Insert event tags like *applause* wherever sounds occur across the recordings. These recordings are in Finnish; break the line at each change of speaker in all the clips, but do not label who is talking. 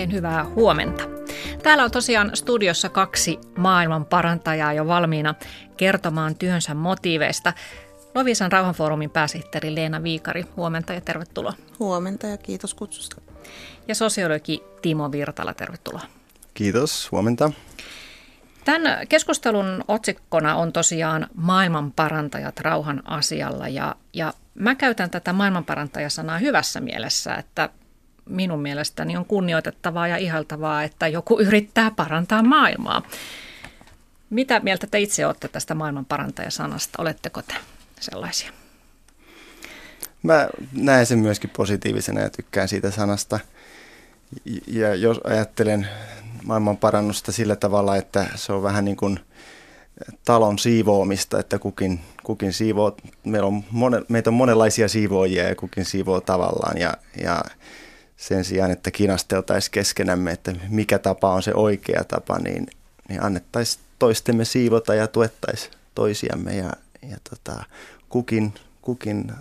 Oikein hyvää huomenta. Täällä on tosiaan studiossa kaksi maailman parantajaa jo valmiina kertomaan työnsä motiiveista. Lovisan rauhanfoorumin pääsihteeri Leena Viikari, huomenta ja tervetuloa.
Huomenta ja kiitos kutsusta.
Ja sosiologi Timo Virtala, tervetuloa.
Kiitos, huomenta.
Tämän keskustelun otsikkona on tosiaan maailmanparantajat rauhan asialla ja, ja mä käytän tätä maailmanparantajasanaa hyvässä mielessä, että minun mielestäni on kunnioitettavaa ja ihaltavaa, että joku yrittää parantaa maailmaa. Mitä mieltä te itse olette tästä maailmanparantajasanasta? Oletteko te sellaisia?
Mä näen sen myöskin positiivisena ja tykkään siitä sanasta. Ja jos ajattelen maailman parannusta sillä tavalla, että se on vähän niin kuin talon siivoamista, että kukin, kukin siivoo, meillä on mone, meitä on monenlaisia siivoojia ja kukin siivoo tavallaan ja, ja sen sijaan, että kinasteltaisiin keskenämme, että mikä tapa on se oikea tapa, niin, niin annettaisiin toistemme siivota ja tuettaisiin toisiamme ja, ja tota, kukin, kukin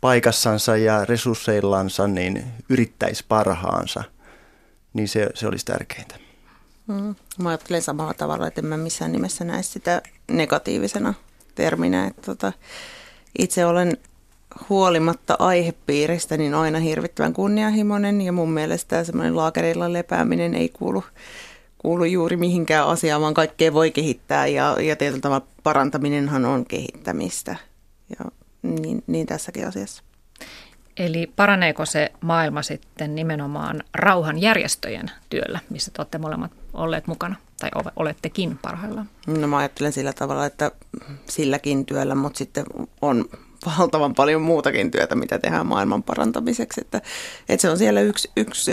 paikassansa ja resursseillansa niin yrittäisi parhaansa, niin se, se olisi tärkeintä.
Mm. Mä ajattelen samalla tavalla, että en mä missään nimessä näe sitä negatiivisena terminä. Että tota, itse olen huolimatta aihepiiristä niin aina hirvittävän kunnianhimoinen ja mun mielestä semmoinen laakerilla lepääminen ei kuulu, kuulu juuri mihinkään asiaan, vaan kaikkea voi kehittää ja, ja tietyllä tavalla parantaminenhan on kehittämistä ja niin, niin tässäkin asiassa.
Eli paraneeko se maailma sitten nimenomaan rauhanjärjestöjen työllä, missä te olette molemmat olleet mukana tai olettekin parhaillaan?
No mä ajattelen sillä tavalla, että silläkin työllä, mutta sitten on valtavan paljon muutakin työtä, mitä tehdään maailman parantamiseksi. Että, että se on siellä yksi, yksi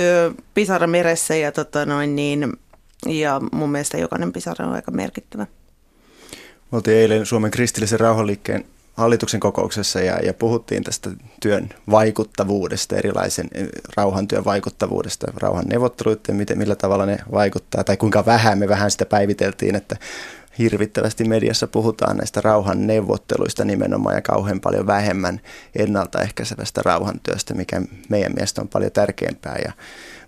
pisara meressä ja, tota noin niin, ja mun mielestä jokainen pisara on aika merkittävä.
Me oltiin eilen Suomen kristillisen rauhanliikkeen hallituksen kokouksessa ja, ja puhuttiin tästä työn vaikuttavuudesta, erilaisen rauhantyön vaikuttavuudesta, rauhan neuvotteluiden, miten, millä tavalla ne vaikuttaa, tai kuinka vähän me vähän sitä päiviteltiin, että hirvittävästi mediassa puhutaan näistä rauhan neuvotteluista nimenomaan ja kauhean paljon vähemmän ennaltaehkäisevästä rauhantyöstä, mikä meidän mielestä on paljon tärkeämpää, ja,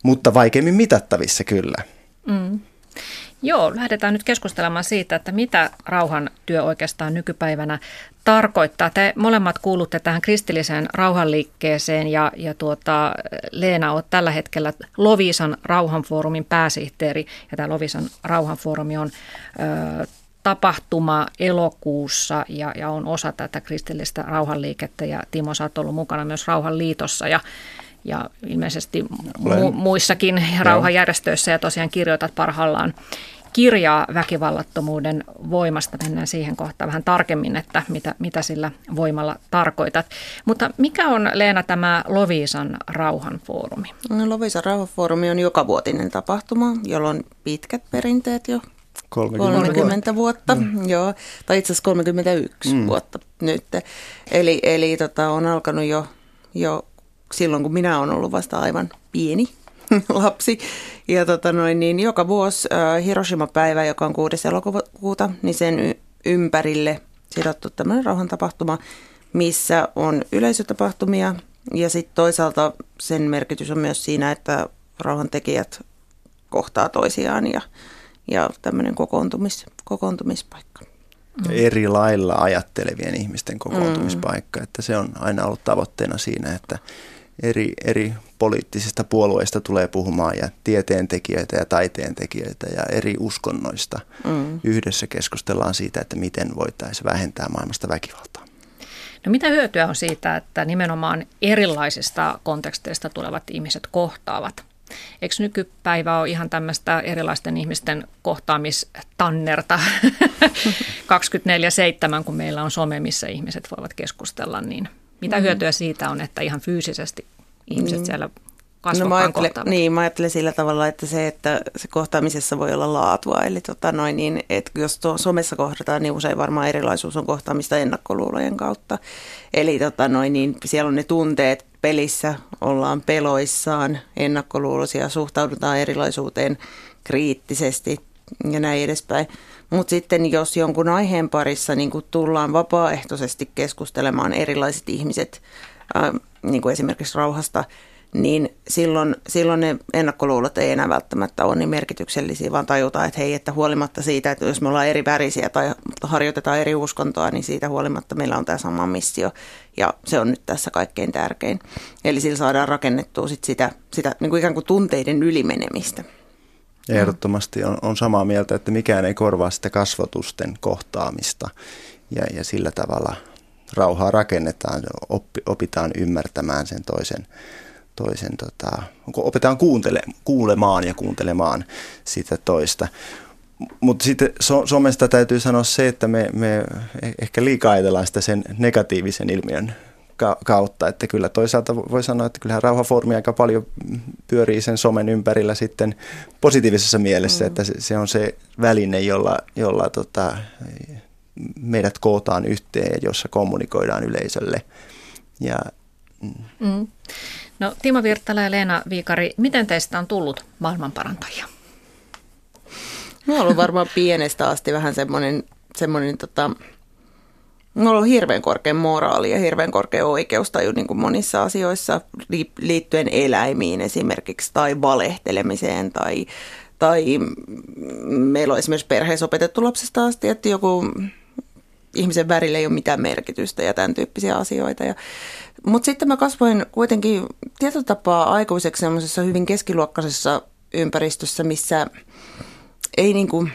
mutta vaikeammin mitattavissa kyllä. Mm.
Joo, lähdetään nyt keskustelemaan siitä, että mitä rauhan työ oikeastaan nykypäivänä tarkoittaa. Te molemmat kuulutte tähän kristilliseen rauhanliikkeeseen ja, ja tuota, Leena on tällä hetkellä Lovisan rauhanfoorumin pääsihteeri. Ja tämä Lovisan rauhanfoorumi on ö, tapahtuma elokuussa ja, ja on osa tätä kristillistä rauhanliikettä. Ja Timo sä oot ollut mukana myös Rauhanliitossa. Ja ja ilmeisesti mu- muissakin rauhanjärjestöissä ja tosiaan kirjoitat parhaillaan kirjaa väkivallattomuuden voimasta. Mennään siihen kohtaan vähän tarkemmin, että mitä, mitä sillä voimalla tarkoitat. Mutta mikä on Leena tämä Lovisan rauhanfoorumi?
No, Lovisan rauhanfoorumi on jokavuotinen tapahtuma, jolla on pitkät perinteet jo 30, 30 vuotta, mm. joo, tai itse asiassa 31 mm. vuotta nyt. Eli, eli tota, on alkanut jo, jo silloin, kun minä olen ollut vasta aivan pieni *laughs* lapsi. Ja tota noin, niin joka vuosi äh, Hiroshima-päivä, joka on 6. elokuuta, niin sen ympärille sidottu tämmöinen rauhantapahtuma, missä on yleisötapahtumia ja sitten toisaalta sen merkitys on myös siinä, että rauhantekijät kohtaa toisiaan ja, ja tämmöinen kokoontumis, kokoontumispaikka.
Mm. Eri lailla ajattelevien ihmisten kokoontumispaikka, mm. että se on aina ollut tavoitteena siinä, että eri, eri poliittisista puolueista tulee puhumaan ja tieteentekijöitä ja taiteentekijöitä ja eri uskonnoista. Mm. Yhdessä keskustellaan siitä, että miten voitaisiin vähentää maailmasta väkivaltaa.
No mitä hyötyä on siitä, että nimenomaan erilaisista konteksteista tulevat ihmiset kohtaavat? Eikö nykypäivä ole ihan tämmöistä erilaisten ihmisten kohtaamistannerta *laughs* 24-7, kun meillä on some, missä ihmiset voivat keskustella, niin – mitä mm-hmm. hyötyä siitä on, että ihan fyysisesti ihmiset mm. siellä no, mä ajattelen,
Niin, mä ajattelen sillä tavalla, että se, että se kohtaamisessa voi olla laatua. Eli tota noin, niin, että jos tuo somessa kohdataan, niin usein varmaan erilaisuus on kohtaamista ennakkoluulojen kautta. Eli tota noin, niin siellä on ne tunteet pelissä, ollaan peloissaan, ennakkoluuloisia, suhtaudutaan erilaisuuteen kriittisesti ja näin edespäin. Mutta sitten jos jonkun aiheen parissa niin kuin tullaan vapaaehtoisesti keskustelemaan erilaiset ihmiset, ää, niin kuin esimerkiksi rauhasta, niin silloin, silloin ne ennakkoluulot ei enää välttämättä ole niin merkityksellisiä, vaan tajutaan, että hei, että huolimatta siitä, että jos me ollaan eri värisiä tai harjoitetaan eri uskontoa, niin siitä huolimatta meillä on tämä sama missio ja se on nyt tässä kaikkein tärkein. Eli sillä saadaan rakennettua sit sitä, sitä niin kuin ikään kuin tunteiden ylimenemistä.
Ehdottomasti on, on samaa mieltä, että mikään ei korvaa sitä kasvatusten kohtaamista ja, ja sillä tavalla rauhaa rakennetaan, oppi, opitaan ymmärtämään sen toisen, toisen tota, opetaan kuuntele, kuulemaan ja kuuntelemaan sitä toista. Mutta sitten so, somesta täytyy sanoa se, että me, me e-, ehkä liikaa ajatellaan sitä sen negatiivisen ilmiön kautta, että kyllä toisaalta voi sanoa, että kyllähän rauhafoorumi aika paljon pyörii sen somen ympärillä sitten positiivisessa mielessä, mm. että se, se on se väline, jolla, jolla tota, meidät kootaan yhteen, jossa kommunikoidaan yleisölle. Ja,
mm. Mm. No Timo Virtala ja Leena Viikari, miten teistä on tullut maailmanparantajia?
No on ollut varmaan pienestä asti vähän semmoinen, semmoinen tota, Mulla on hirveän korkea moraali ja hirveän korkea oikeustaju niin kuin monissa asioissa liittyen eläimiin esimerkiksi tai valehtelemiseen tai, tai meillä on esimerkiksi perheessä opetettu lapsesta asti, että joku ihmisen värille ei ole mitään merkitystä ja tämän tyyppisiä asioita. Ja, mutta sitten mä kasvoin kuitenkin tietotapaa aikuiseksi semmoisessa hyvin keskiluokkaisessa ympäristössä, missä ei niin kuin,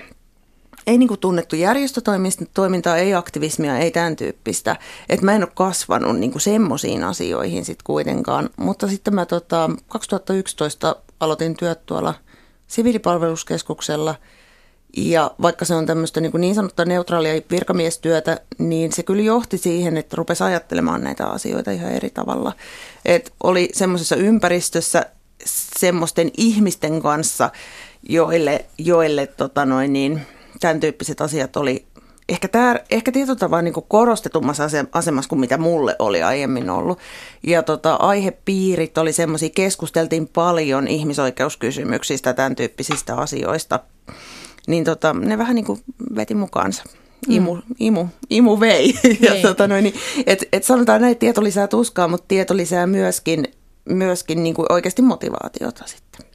ei niin kuin tunnettu järjestötoimintaa, ei aktivismia, ei tämän tyyppistä. Että mä en ole kasvanut niin kuin semmoisiin asioihin sitten kuitenkaan. Mutta sitten mä tota, 2011 aloitin työt tuolla siviilipalveluskeskuksella – ja vaikka se on tämmöistä niin, niin sanottua neutraalia virkamiestyötä, niin se kyllä johti siihen, että rupesi ajattelemaan näitä asioita ihan eri tavalla. Et oli semmoisessa ympäristössä semmoisten ihmisten kanssa, joille, joille tota noin, niin, tämän tyyppiset asiat oli ehkä, tää, ehkä tietyllä tavalla niin korostetummassa asemassa kuin mitä mulle oli aiemmin ollut. Ja tota, aihepiirit oli semmoisia, keskusteltiin paljon ihmisoikeuskysymyksistä, tämän tyyppisistä asioista – niin tota, ne vähän niin kuin veti mukaansa. Imu, mm. imu, imu vei. *laughs* ja niin. tota noin, niin, et, et sanotaan näin, että tieto lisää tuskaa, mutta tieto lisää myöskin, myöskin niin kuin oikeasti motivaatiota sitten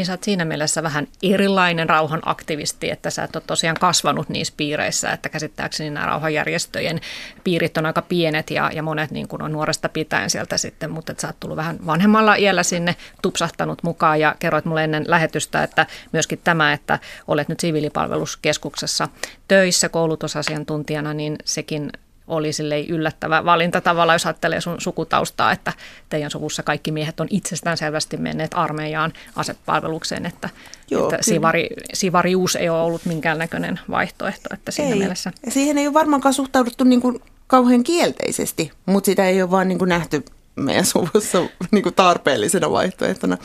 niin sä oot siinä mielessä vähän erilainen rauhan aktivisti, että sä et ole tosiaan kasvanut niissä piireissä, että käsittääkseni nämä rauhanjärjestöjen piirit on aika pienet ja, ja monet niin kuin on nuoresta pitäen sieltä sitten, mutta sä oot tullut vähän vanhemmalla iällä sinne tupsahtanut mukaan ja kerroit mulle ennen lähetystä, että myöskin tämä, että olet nyt siviilipalveluskeskuksessa töissä koulutusasiantuntijana, niin sekin oli yllättävä valinta tavalla, jos ajattelee sun sukutaustaa, että teidän suvussa kaikki miehet on itsestään selvästi menneet armeijaan asepalvelukseen, että, Joo, että sivari, sivarius ei ole ollut minkäännäköinen vaihtoehto, että siinä
ei.
mielessä.
Siihen ei ole varmaankaan suhtauduttu niin kuin kauhean kielteisesti, mutta sitä ei ole vaan niin kuin nähty meidän suvussa *laughs* niin kuin tarpeellisena vaihtoehtona.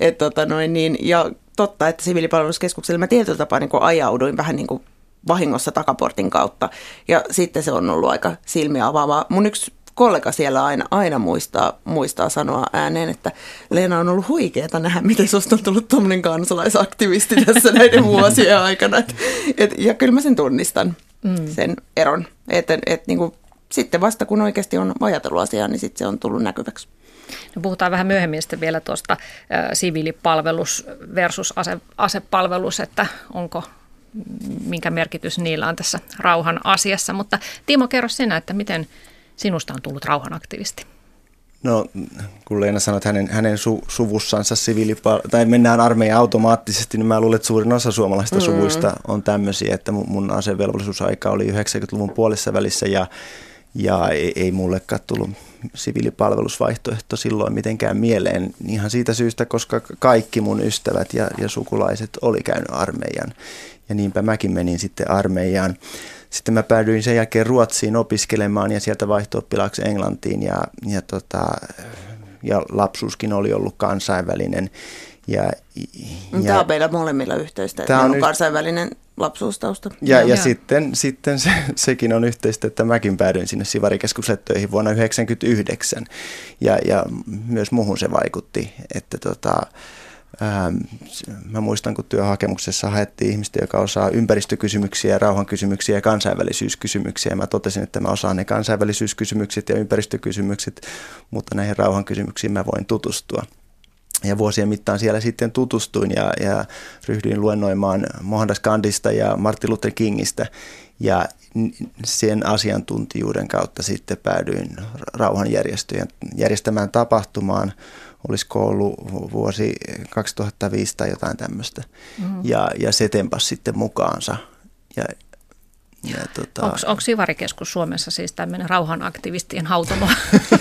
Et, tota noin, niin, ja totta, että siviilipalveluskeskuksella mä tietyllä tapaa niin kuin ajauduin vähän niin kuin vahingossa takaportin kautta. Ja sitten se on ollut aika silmiä avaavaa. Mun yksi kollega siellä aina, aina muistaa, muistaa sanoa ääneen, että Leena on ollut huikeeta nähdä, miten susta on tullut tuommoinen kansalaisaktivisti *laughs* tässä näiden vuosien aikana. Et, et, ja kyllä mä sen tunnistan, mm. sen eron. Että et, niin sitten vasta kun oikeasti on ajatellut asiaa, niin sitten se on tullut näkyväksi.
No puhutaan vähän myöhemmin sitten vielä tuosta äh, siviilipalvelus versus ase, asepalvelus, että onko minkä merkitys niillä on tässä rauhan asiassa. Mutta Timo, kerro sinä, että miten sinusta on tullut rauhanaktivisti?
No, kun Leena sanoi, että hänen, hänen su, suvussansa siviilipal- tai mennään armeijaan automaattisesti, niin mä luulen, että suurin osa suomalaisista mm. suvuista on tämmöisiä, että mun, mun asevelvollisuusaika oli 90-luvun puolessa välissä ja, ja ei, ei mullekaan tullut siviilipalvelusvaihtoehto silloin mitenkään mieleen ihan siitä syystä, koska kaikki mun ystävät ja, ja sukulaiset oli käynyt armeijan ja niinpä mäkin menin sitten armeijaan. Sitten mä päädyin sen jälkeen Ruotsiin opiskelemaan ja sieltä vaihto Englantiin ja, ja, tota, ja lapsuuskin oli ollut kansainvälinen. Ja,
ja, tämä on meillä molemmilla yhteistä, että on, on kansainvälinen lapsuustausta.
Ja, ja, ja sitten, sitten se, sekin on yhteistä, että mäkin päädyin sinne Sivarikeskukselle töihin vuonna 1999 ja, ja myös muuhun se vaikutti, että tota, mä muistan, kun työhakemuksessa haettiin ihmistä, joka osaa ympäristökysymyksiä, rauhankysymyksiä ja kansainvälisyyskysymyksiä. Mä totesin, että mä osaan ne kansainvälisyyskysymykset ja ympäristökysymykset, mutta näihin rauhankysymyksiin mä voin tutustua. ja vuosien mittaan siellä sitten tutustuin ja, ja ryhdyin luennoimaan Mohandas Gandhista ja Martin Luther Kingistä. Ja sen asiantuntijuuden kautta sitten päädyin rauhanjärjestöjen järjestämään tapahtumaan. Olisiko ollut vuosi 2005 tai jotain tämmöistä. Mm. Ja, ja se tempas sitten mukaansa. Ja
tota... Onko Sivarikeskus Suomessa siis tämmöinen rauhanaktivistien hautomo?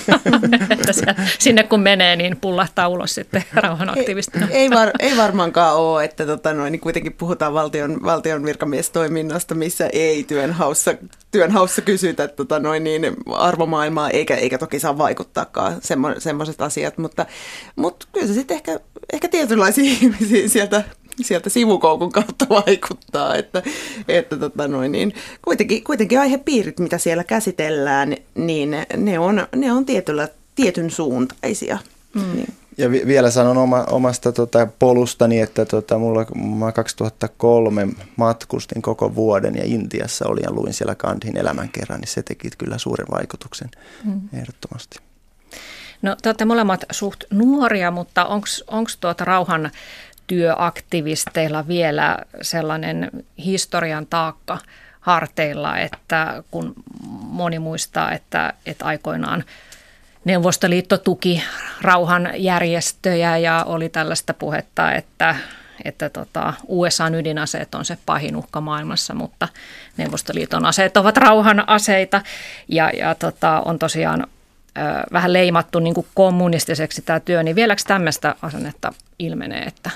*laughs* että siellä, sinne kun menee, niin pullahtaa ulos sitten rauhanaktivistina.
Ei, ei, var, ei varmaankaan ole, että tota noin, niin kuitenkin puhutaan valtion, valtion virkamiestoiminnasta, missä ei työnhaussa, työnhaussa kysytä tota noin, niin arvomaailmaa, eikä, eikä toki saa vaikuttaakaan semmo, semmoiset asiat, mutta, mutta kyllä se sitten ehkä, ehkä tietynlaisia *laughs* ihmisiä sieltä sieltä sivukoukun kautta *laughs* vaikuttaa, että, että tota noin, niin kuitenkin, kuitenkin aihepiirit, mitä siellä käsitellään, niin ne on, ne on tietyllä, tietyn suuntaisia. Mm. Niin.
Ja vi- vielä sanon oma, omasta tota, polustani, että tota, mulla, mä 2003 matkustin koko vuoden ja Intiassa olin ja luin siellä Gandhin elämänkerran, niin se teki kyllä suuren vaikutuksen mm. ehdottomasti.
No te olette molemmat suht nuoria, mutta onko tuota rauhan työaktivisteilla vielä sellainen historian taakka harteilla, että kun moni muistaa, että, että aikoinaan Neuvostoliitto tuki rauhanjärjestöjä ja oli tällaista puhetta, että, että tota, USAn ydinaseet on se pahin uhka maailmassa, mutta Neuvostoliiton aseet ovat rauhan aseita. Ja, ja tota, on tosiaan ö, vähän leimattu niin kuin kommunistiseksi tämä työ, niin vieläkö tämmöistä asennetta ilmenee, että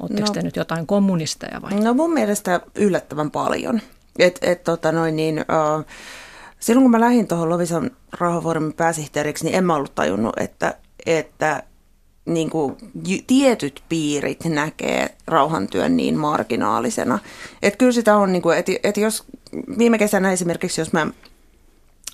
Oletteko no, te nyt jotain kommunisteja vai?
No mun mielestä yllättävän paljon. Et, et, tota noin niin, uh, silloin kun mä lähdin tuohon Lovisan rauhafoorumin pääsihteeriksi, niin en mä ollut tajunnut, että, että niin kuin, tietyt piirit näkee rauhantyön niin marginaalisena. Että kyllä sitä on, niin kuin, että, että jos viime kesänä esimerkiksi, jos mä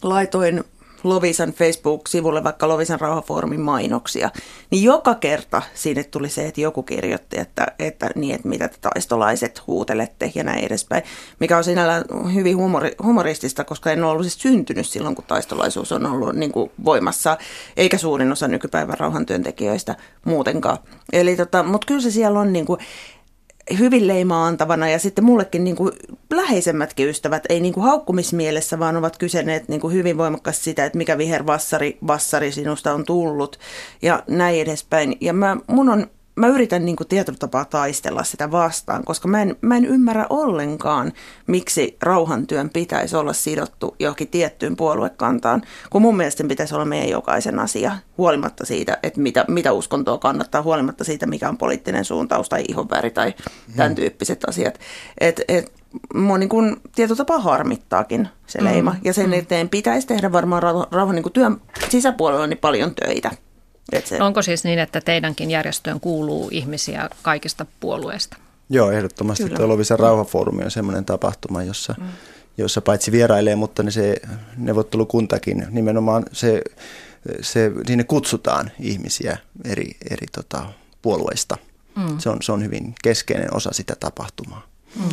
laitoin Lovisan Facebook-sivulle vaikka Lovisan rauhafoorumin mainoksia, niin joka kerta sinne tuli se, että joku kirjoitti, että, että, niin, että mitä te taistolaiset huutelette ja näin edespäin, mikä on sinällään hyvin humori, humoristista, koska en ole ollut siis syntynyt silloin, kun taistolaisuus on ollut niin kuin voimassa, eikä suurin osa nykypäivän rauhantyöntekijöistä muutenkaan. Eli tota, mutta kyllä se siellä on niin kuin, hyvin leimaa antavana ja sitten mullekin niin kuin läheisemmätkin ystävät, ei niin kuin haukkumismielessä, vaan ovat kysyneet niin kuin hyvin voimakkaasti sitä, että mikä vihervassari vassari sinusta on tullut ja näin edespäin. Ja mä, mun on mä yritän niin kuin tietyllä tapaa taistella sitä vastaan, koska mä en, mä en ymmärrä ollenkaan, miksi rauhantyön pitäisi olla sidottu johonkin tiettyyn puoluekantaan, kun mun mielestä pitäisi olla meidän jokaisen asia, huolimatta siitä, että mitä, mitä uskontoa kannattaa, huolimatta siitä, mikä on poliittinen suuntaus tai ihonväri tai tämän mm. tyyppiset asiat. Et, et, mua niin kuin tietyllä tapaa harmittaakin se leima, mm. ja sen mm. eteen pitäisi tehdä varmaan rauhan niin kuin työn sisäpuolella niin paljon töitä.
Se... Onko siis niin, että teidänkin järjestöön kuuluu ihmisiä kaikista puolueista?
Joo, ehdottomasti. Kyllä. Tuo Lovisen rauhafoorumi on sellainen tapahtuma, jossa, mm. jossa paitsi vierailee, mutta ne se neuvottelukuntakin nimenomaan se, se, sinne kutsutaan ihmisiä eri, eri tota, puolueista. Mm. Se, on, se on hyvin keskeinen osa sitä tapahtumaa. Mm.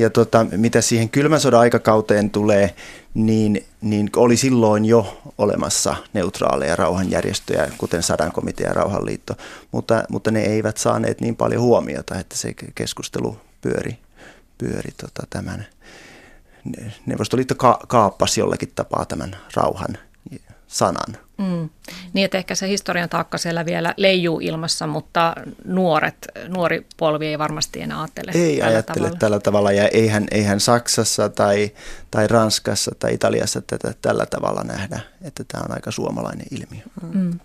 Ja tota, mitä siihen kylmän sodan aikakauteen tulee, niin, niin oli silloin jo olemassa neutraaleja rauhanjärjestöjä, kuten Sadan komitea ja Rauhanliitto, mutta, mutta ne eivät saaneet niin paljon huomiota, että se keskustelu pyöri, pyöri tota, tämän. Neuvostoliitto ka- kaappasi jollakin tapaa tämän rauhan sanan. Mm.
Niin, että ehkä se historian taakka siellä vielä leijuu ilmassa, mutta nuoret, nuori polvi ei varmasti enää ajattele
Ei tällä ajattele tavalla. tällä tavalla ja eihän, eihän Saksassa tai, tai Ranskassa tai Italiassa tätä tällä tavalla nähdä, että tämä on aika suomalainen ilmiö. Mm.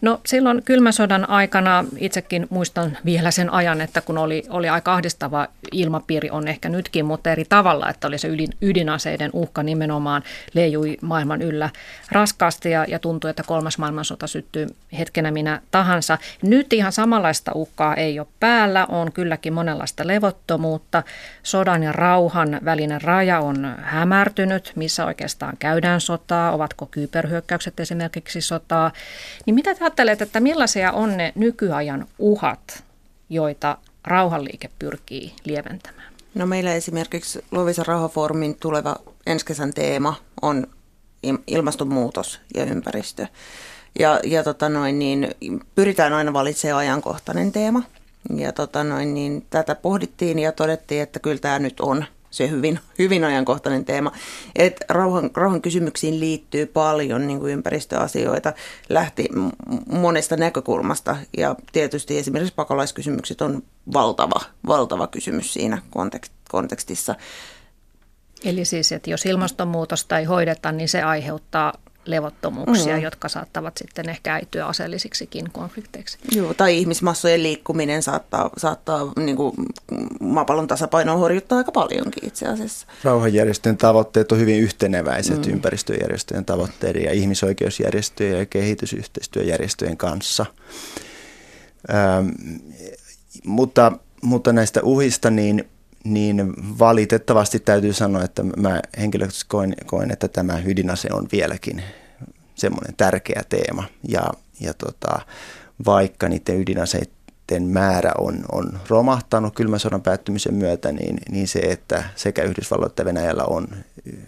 No silloin kylmän sodan aikana itsekin muistan vielä sen ajan, että kun oli, oli aika ahdistava ilmapiiri, on ehkä nytkin, mutta eri tavalla, että oli se ydin, ydinaseiden uhka nimenomaan leijui maailman yllä raskaasti ja, ja tuntui, että kolmas maailmansota syttyy hetkenä minä tahansa. Nyt ihan samanlaista uhkaa ei ole päällä, on kylläkin monenlaista levottomuutta. Sodan ja rauhan välinen raja on hämärtynyt, missä oikeastaan käydään sotaa, ovatko kyberhyökkäykset esimerkiksi sotaa. Niin mitä te ajattelet, että millaisia on ne nykyajan uhat, joita rauhanliike pyrkii lieventämään?
No meillä esimerkiksi Lovisa Rauhafoorumin tuleva ensi kesän teema on ilmastonmuutos ja ympäristö. Ja, ja tota noin, niin pyritään aina valitsemaan ajankohtainen teema. Ja tota noin, niin tätä pohdittiin ja todettiin, että kyllä tämä nyt on se hyvin, hyvin ajankohtainen teema. Et rauhan, rauhan kysymyksiin liittyy paljon niin kuin ympäristöasioita, lähti monesta näkökulmasta ja tietysti esimerkiksi pakolaiskysymykset on valtava, valtava kysymys siinä kontekstissa.
Eli siis, että jos ilmastonmuutosta ei hoideta, niin se aiheuttaa levottomuuksia, mm. jotka saattavat sitten ehkä äityä aseellisiksikin konflikteiksi.
Joo, tai ihmismassojen liikkuminen saattaa, saattaa niin kuin, maapallon tasapainoa horjuttaa aika paljonkin itse asiassa.
Rauhanjärjestöjen tavoitteet on hyvin yhteneväiset mm. ympäristöjärjestöjen tavoitteiden ja ihmisoikeusjärjestöjen ja kehitysyhteistyöjärjestöjen kanssa. Ähm, mutta, mutta näistä uhista, niin niin valitettavasti täytyy sanoa, että mä henkilökohtaisesti koen, koen että tämä ydinase on vieläkin semmoinen tärkeä teema. Ja, ja tota, vaikka niiden ydinaseiden määrä on, on romahtanut kylmän sodan päättymisen myötä, niin, niin se, että sekä Yhdysvalloilla että Venäjällä on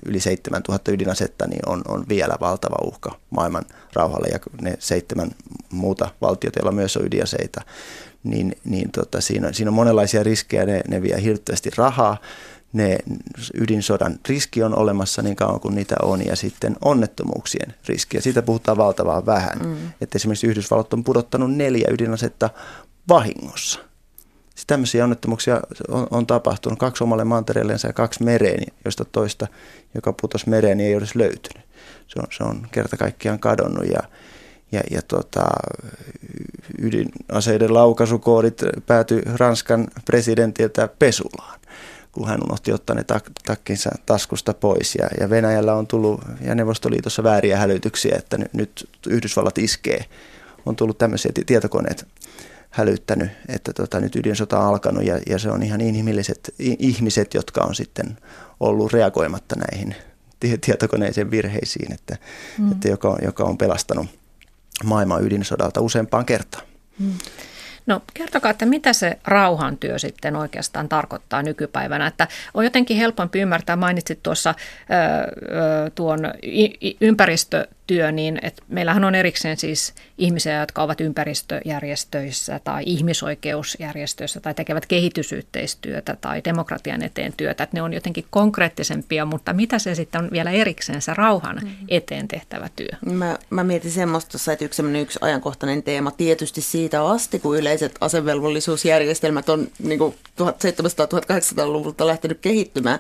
yli 7000 ydinasetta, niin on, on vielä valtava uhka maailman rauhalle. Ja ne seitsemän muuta valtiota, joilla myös on ydinaseita, niin, niin tota, siinä, siinä on monenlaisia riskejä, ne, ne vie hirveästi rahaa, ne ydinsodan riski on olemassa niin kauan kuin niitä on ja sitten onnettomuuksien riski. Ja siitä puhutaan valtavaa vähän. Mm. Että esimerkiksi Yhdysvallat on pudottanut neljä ydinasetta vahingossa. Sitten tämmöisiä onnettomuuksia on, on tapahtunut kaksi omalle mantereelleensa ja kaksi mereen, joista toista, joka putosi mereen, niin ei olisi löytynyt. Se on, se on kerta kaikkiaan kadonnut ja, ja, ja tota, ydinaseiden laukaisukoodit päätyi Ranskan presidentiltä Pesulaan kun hän unohti ottaa ne tak- takkinsa taskusta pois. Ja, ja Venäjällä on tullut ja Neuvostoliitossa vääriä hälytyksiä, että nyt, nyt Yhdysvallat iskee. On tullut tämmöisiä tietokoneet hälyttänyt, että tota, nyt ydin-sota on alkanut ja, ja se on ihan inhimilliset ihmiset, jotka on sitten ollut reagoimatta näihin tietokoneisen virheisiin, että, mm. että joka, joka on pelastanut maailman ydinsodalta useampaan kertaan. Mm.
No kertokaa, että mitä se rauhantyö sitten oikeastaan tarkoittaa nykypäivänä, että on jotenkin helpompi ymmärtää, mainitsit tuossa ö, tuon ympäristö työ, niin että meillähän on erikseen siis ihmisiä, jotka ovat ympäristöjärjestöissä tai ihmisoikeusjärjestöissä tai tekevät kehitysyhteistyötä tai demokratian eteen työtä, että ne on jotenkin konkreettisempia, mutta mitä se sitten on vielä erikseen se rauhan mm. eteen tehtävä työ?
Mä, mä mietin semmoista, että yksi, yksi ajankohtainen teema tietysti siitä asti, kun yleiset asevelvollisuusjärjestelmät on niin 1700-1800-luvulta lähtenyt kehittymään,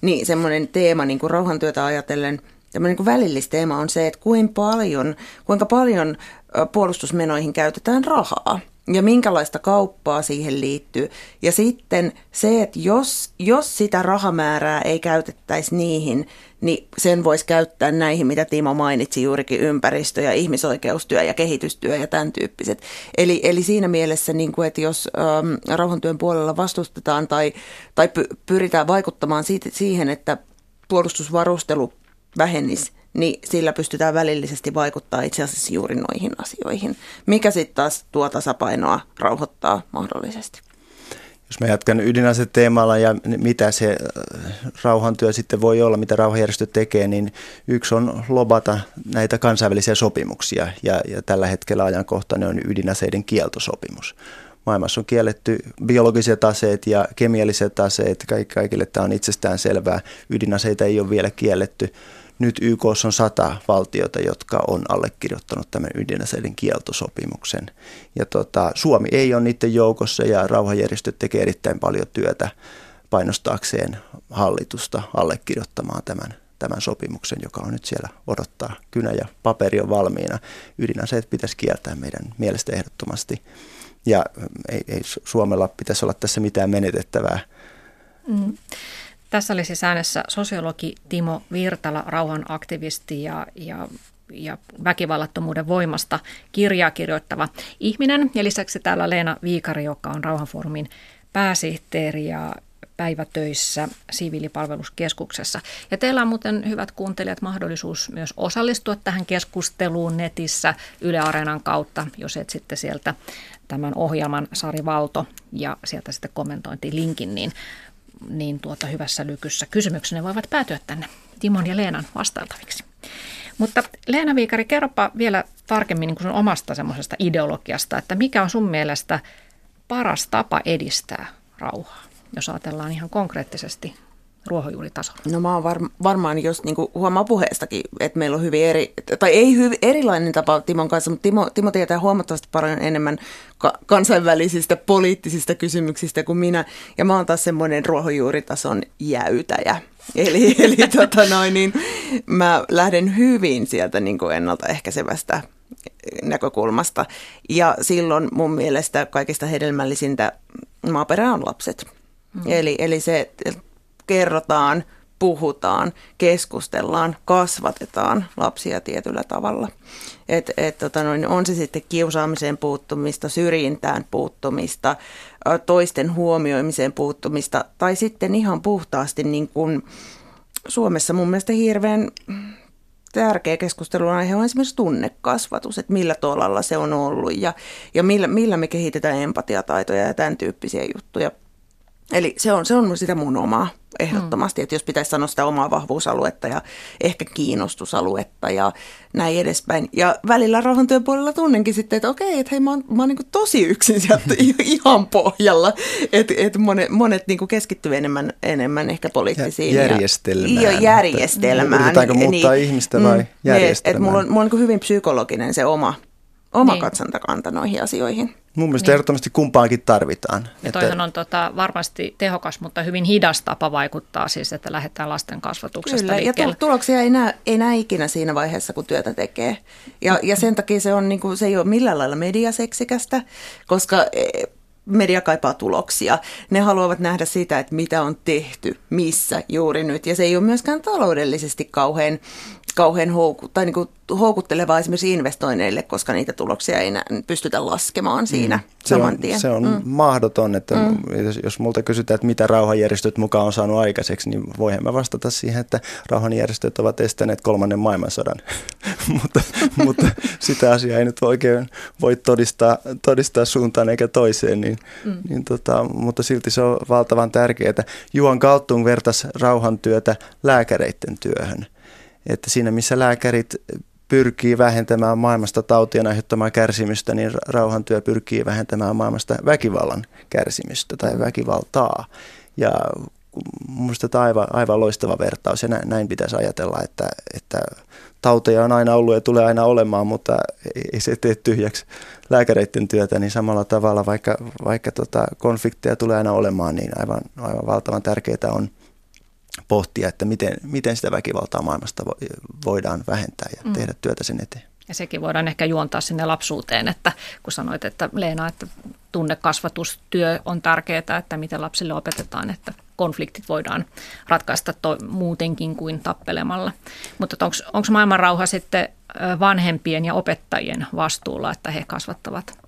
niin semmoinen teema niin kuin rauhantyötä ajatellen – tämmöinen niin välillisteema on se, että kuinka paljon, kuinka paljon puolustusmenoihin käytetään rahaa ja minkälaista kauppaa siihen liittyy. Ja sitten se, että jos, jos sitä rahamäärää ei käytettäisi niihin, niin sen voisi käyttää näihin, mitä Timo mainitsi juurikin, ympäristö- ja ihmisoikeustyö ja kehitystyö ja tämän tyyppiset. Eli, eli siinä mielessä, niin kuin, että jos ähm, rauhantyön puolella vastustetaan tai, tai pyritään vaikuttamaan siitä, siihen, että puolustusvarustelu vähennisi, niin sillä pystytään välillisesti vaikuttaa itse asiassa juuri noihin asioihin, mikä sitten taas tuo tasapainoa rauhoittaa mahdollisesti.
Jos mä jatkan ydinaseteemalla ja mitä se äh, rauhantyö sitten voi olla, mitä rauhanjärjestö tekee, niin yksi on lobata näitä kansainvälisiä sopimuksia ja, ja tällä hetkellä ajankohtainen on ydinaseiden kieltosopimus. Maailmassa on kielletty biologiset aseet ja kemialliset aseet, kaikille tämä on itsestään selvää. Ydinaseita ei ole vielä kielletty nyt YK on sata valtiota, jotka on allekirjoittanut tämän ydinaseiden kieltosopimuksen. Ja tota, Suomi ei ole niiden joukossa ja rauhanjärjestöt tekee erittäin paljon työtä painostaakseen hallitusta allekirjoittamaan tämän, tämän sopimuksen, joka on nyt siellä odottaa. Kynä ja paperi on valmiina. Ydinaseet pitäisi kieltää meidän mielestä ehdottomasti. Ja ei, ei Suomella pitäisi olla tässä mitään menetettävää. Mm.
Tässä oli siis äänessä sosiologi Timo Virtala, rauhanaktivisti ja, ja ja väkivallattomuuden voimasta kirjaa kirjoittava ihminen. Ja lisäksi täällä Leena Viikari, joka on Rauhanfoorumin pääsihteeri ja päivätöissä siviilipalveluskeskuksessa. Ja teillä on muuten, hyvät kuuntelijat, mahdollisuus myös osallistua tähän keskusteluun netissä Yle Areenan kautta, jos etsitte sieltä tämän ohjelman Sari Valto ja sieltä sitten kommentointilinkin, niin niin tuota hyvässä lykyssä kysymyksenne voivat päätyä tänne Timon ja Leenan vastailtaviksi. Mutta Leena Viikari, kerropa vielä tarkemmin niin sun omasta semmoisesta ideologiasta, että mikä on sun mielestä paras tapa edistää rauhaa, jos ajatellaan ihan konkreettisesti ruohonjuuritasolla?
No mä oon var, varmaan, jos niin kuin huomaa puheestakin, että meillä on hyvin eri, tai ei hyvin erilainen tapa Timon kanssa, mutta Timo, Timo tietää huomattavasti paljon enemmän ka- kansainvälisistä poliittisista kysymyksistä kuin minä, ja mä oon taas semmoinen ruohonjuuritason jäytäjä. *laughs* Eli, eli tota noin, niin mä lähden hyvin sieltä niin kuin ennaltaehkäisevästä näkökulmasta. Ja silloin mun mielestä kaikista hedelmällisintä maaperä on lapset. Mm. Eli, eli se kerrotaan, puhutaan, keskustellaan, kasvatetaan lapsia tietyllä tavalla. Et, et, tota noin, on se sitten kiusaamiseen puuttumista, syrjintään puuttumista, toisten huomioimiseen puuttumista tai sitten ihan puhtaasti niin kuin Suomessa mun mielestä hirveän tärkeä keskustelun aihe on esimerkiksi tunnekasvatus, että millä tolalla se on ollut ja, ja millä, millä me kehitetään empatiataitoja ja tämän tyyppisiä juttuja. Eli se on, se on sitä mun omaa ehdottomasti, mm. että jos pitäisi sanoa sitä omaa vahvuusaluetta ja ehkä kiinnostusaluetta ja näin edespäin. Ja välillä rauhantyön puolella tunnenkin sitten, että okei, että hei mä oon, mä oon niin tosi yksin sieltä *laughs* ihan pohjalla, että et monet, monet niin keskittyy enemmän, enemmän ehkä poliittisiin.
Järjestelmään.
Ja, järjestelmään.
Yritetäänkö muuttaa niin, ihmistä vai mm, järjestelmään?
Että mulla on, mulla on niin hyvin psykologinen se oma, oma niin. katsantakanta noihin asioihin.
Mun mielestä niin. ehdottomasti kumpaankin tarvitaan.
Ja että... toihan on tota, varmasti tehokas, mutta hyvin hidas tapa vaikuttaa siis, että lähdetään lasten kasvatuksesta Kyllä,
liikkeelle. ja tuloksia ei näe, ei näe ikinä siinä vaiheessa, kun työtä tekee. Ja, ja sen takia se, on, niin kuin, se ei ole millään lailla mediaseksikästä, koska e, media kaipaa tuloksia. Ne haluavat nähdä sitä, että mitä on tehty, missä juuri nyt. Ja se ei ole myöskään taloudellisesti kauhean kauhean houku, tai niin kuin houkuttelevaa esimerkiksi investoinneille, koska niitä tuloksia ei pystytä laskemaan siinä mm.
se
saman
on,
tien.
Se on mm. mahdoton, että mm. jos multa kysytään, että mitä rauhanjärjestöt mukaan on saanut aikaiseksi, niin voihan mä vastata siihen, että rauhanjärjestöt ovat estäneet kolmannen maailmansodan. *laughs* mutta, mutta sitä asiaa ei nyt oikein voi todistaa, todistaa suuntaan eikä toiseen, niin, mm. niin tota, mutta silti se on valtavan tärkeää. Juan Galtung vertasi rauhantyötä lääkäreiden työhön että siinä missä lääkärit pyrkii vähentämään maailmasta tautien aiheuttamaa kärsimystä, niin rauhantyö pyrkii vähentämään maailmasta väkivallan kärsimystä tai väkivaltaa. Ja minusta tämä on aivan, aivan loistava vertaus ja näin, pitäisi ajatella, että, että tauteja on aina ollut ja tulee aina olemaan, mutta ei se tee tyhjäksi lääkäreiden työtä, niin samalla tavalla vaikka, vaikka tota konflikteja tulee aina olemaan, niin aivan, aivan valtavan tärkeää on – pohtia, että miten, miten sitä väkivaltaa maailmasta voidaan vähentää ja mm. tehdä työtä sen eteen.
Ja sekin voidaan ehkä juontaa sinne lapsuuteen, että kun sanoit, että Leena, että tunnekasvatustyö on tärkeää, että miten lapsille opetetaan, että konfliktit voidaan ratkaista to- muutenkin kuin tappelemalla. Mutta onko maailman rauha sitten vanhempien ja opettajien vastuulla, että he kasvattavat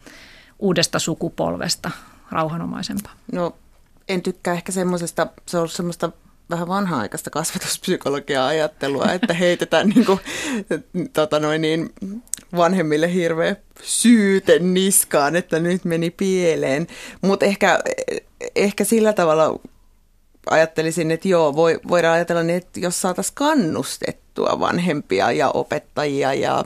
uudesta sukupolvesta rauhanomaisempaa?
No en tykkää ehkä semmoisesta, se on semmoista vähän vanha-aikaista kasvatuspsykologiaa ajattelua, että heitetään *laughs* niin kuin, tota noin niin, vanhemmille hirveä syyte niskaan, että nyt meni pieleen. Mutta ehkä, ehkä sillä tavalla ajattelisin, että joo, voi, voidaan ajatella niin, että jos saataisiin kannustettua vanhempia ja opettajia ja,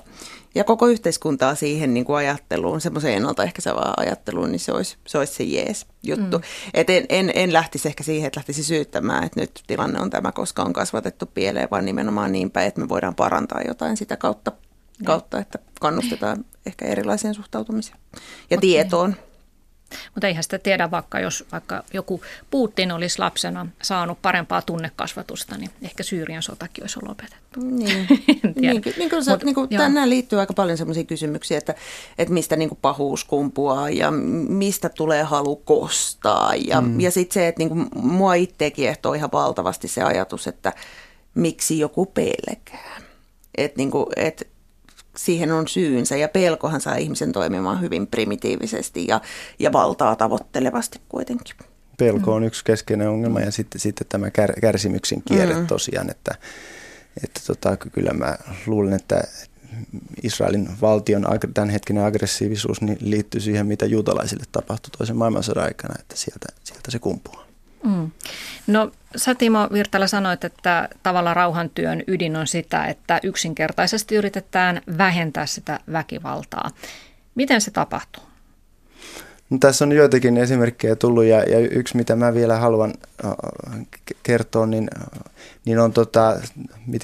ja koko yhteiskuntaa siihen niin kuin ajatteluun, semmoiseen ennaltaehkäisevään ajatteluun, niin se olisi se, olisi se jees juttu. Mm. Et en, en, en lähtisi ehkä siihen, että lähtisi syyttämään, että nyt tilanne on tämä, koska on kasvatettu pieleen, vaan nimenomaan niin päin, että me voidaan parantaa jotain sitä kautta, kautta että kannustetaan ehkä erilaiseen suhtautumiseen ja okay. tietoon.
Mutta eihän sitä tiedä, vaikka jos vaikka joku Putin olisi lapsena saanut parempaa tunnekasvatusta, niin ehkä Syyrian sotakin olisi lopetettu.
Niin, *laughs* niin, niin se, Mut, niin kuin, tänään liittyy aika paljon sellaisia kysymyksiä, että, että mistä niin kuin pahuus kumpuaa ja mistä tulee halu kostaa. Ja, mm. ja sitten se, että niin kuin, mua itse kiehtoo ihan valtavasti se ajatus, että miksi joku pelkää. Että niin kuin, et, siihen on syynsä ja pelkohan saa ihmisen toimimaan hyvin primitiivisesti ja, ja valtaa tavoittelevasti kuitenkin.
Pelko on yksi keskeinen ongelma ja sitten, sitten tämä kär, kärsimyksen kierre mm. tosiaan, että, että tota, kyllä mä luulen, että Israelin valtion tämänhetkinen aggressiivisuus niin liittyy siihen, mitä juutalaisille tapahtui toisen maailmansodan aikana, että sieltä, sieltä se kumpuaa.
Mm. No sä Timo Virtala sanoit, että tavalla rauhantyön ydin on sitä, että yksinkertaisesti yritetään vähentää sitä väkivaltaa. Miten se tapahtuu?
No, tässä on joitakin esimerkkejä tullut ja, ja yksi, mitä mä vielä haluan kertoa, niin, niin on, tota,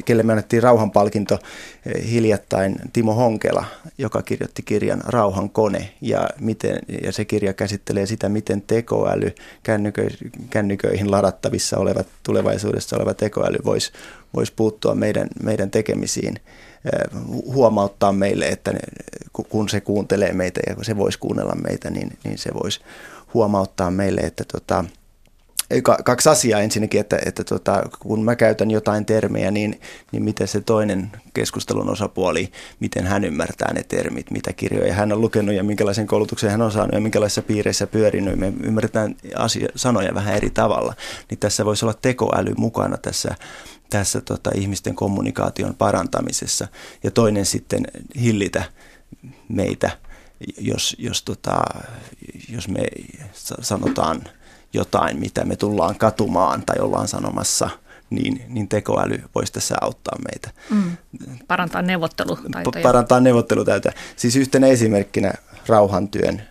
kelle me annettiin rauhanpalkinto eh, hiljattain Timo Honkela, joka kirjoitti kirjan Rauhan kone ja, miten, ja se kirja käsittelee sitä, miten tekoäly, kännykö, kännyköihin ladattavissa olevat, tulevaisuudessa oleva tekoäly voisi vois puuttua meidän, meidän tekemisiin huomauttaa meille, että kun se kuuntelee meitä ja se voisi kuunnella meitä, niin, niin se voisi huomauttaa meille, että tota, kaksi asiaa ensinnäkin, että, että tota, kun mä käytän jotain termiä, niin, niin miten se toinen keskustelun osapuoli, miten hän ymmärtää ne termit, mitä kirjoja hän on lukenut ja minkälaisen koulutuksen hän on saanut ja minkälaisissa piireissä pyörinyt. Me ymmärretään asia, sanoja vähän eri tavalla. Niin tässä voisi olla tekoäly mukana tässä tässä tota, ihmisten kommunikaation parantamisessa ja toinen sitten hillitä meitä, jos, jos, tota, jos me sanotaan jotain, mitä me tullaan katumaan tai ollaan sanomassa, niin, niin tekoäly voisi tässä auttaa meitä. Mm.
Parantaa neuvottelutaitoja.
Parantaa neuvottelutaitoja. Siis yhtenä esimerkkinä rauhantyön,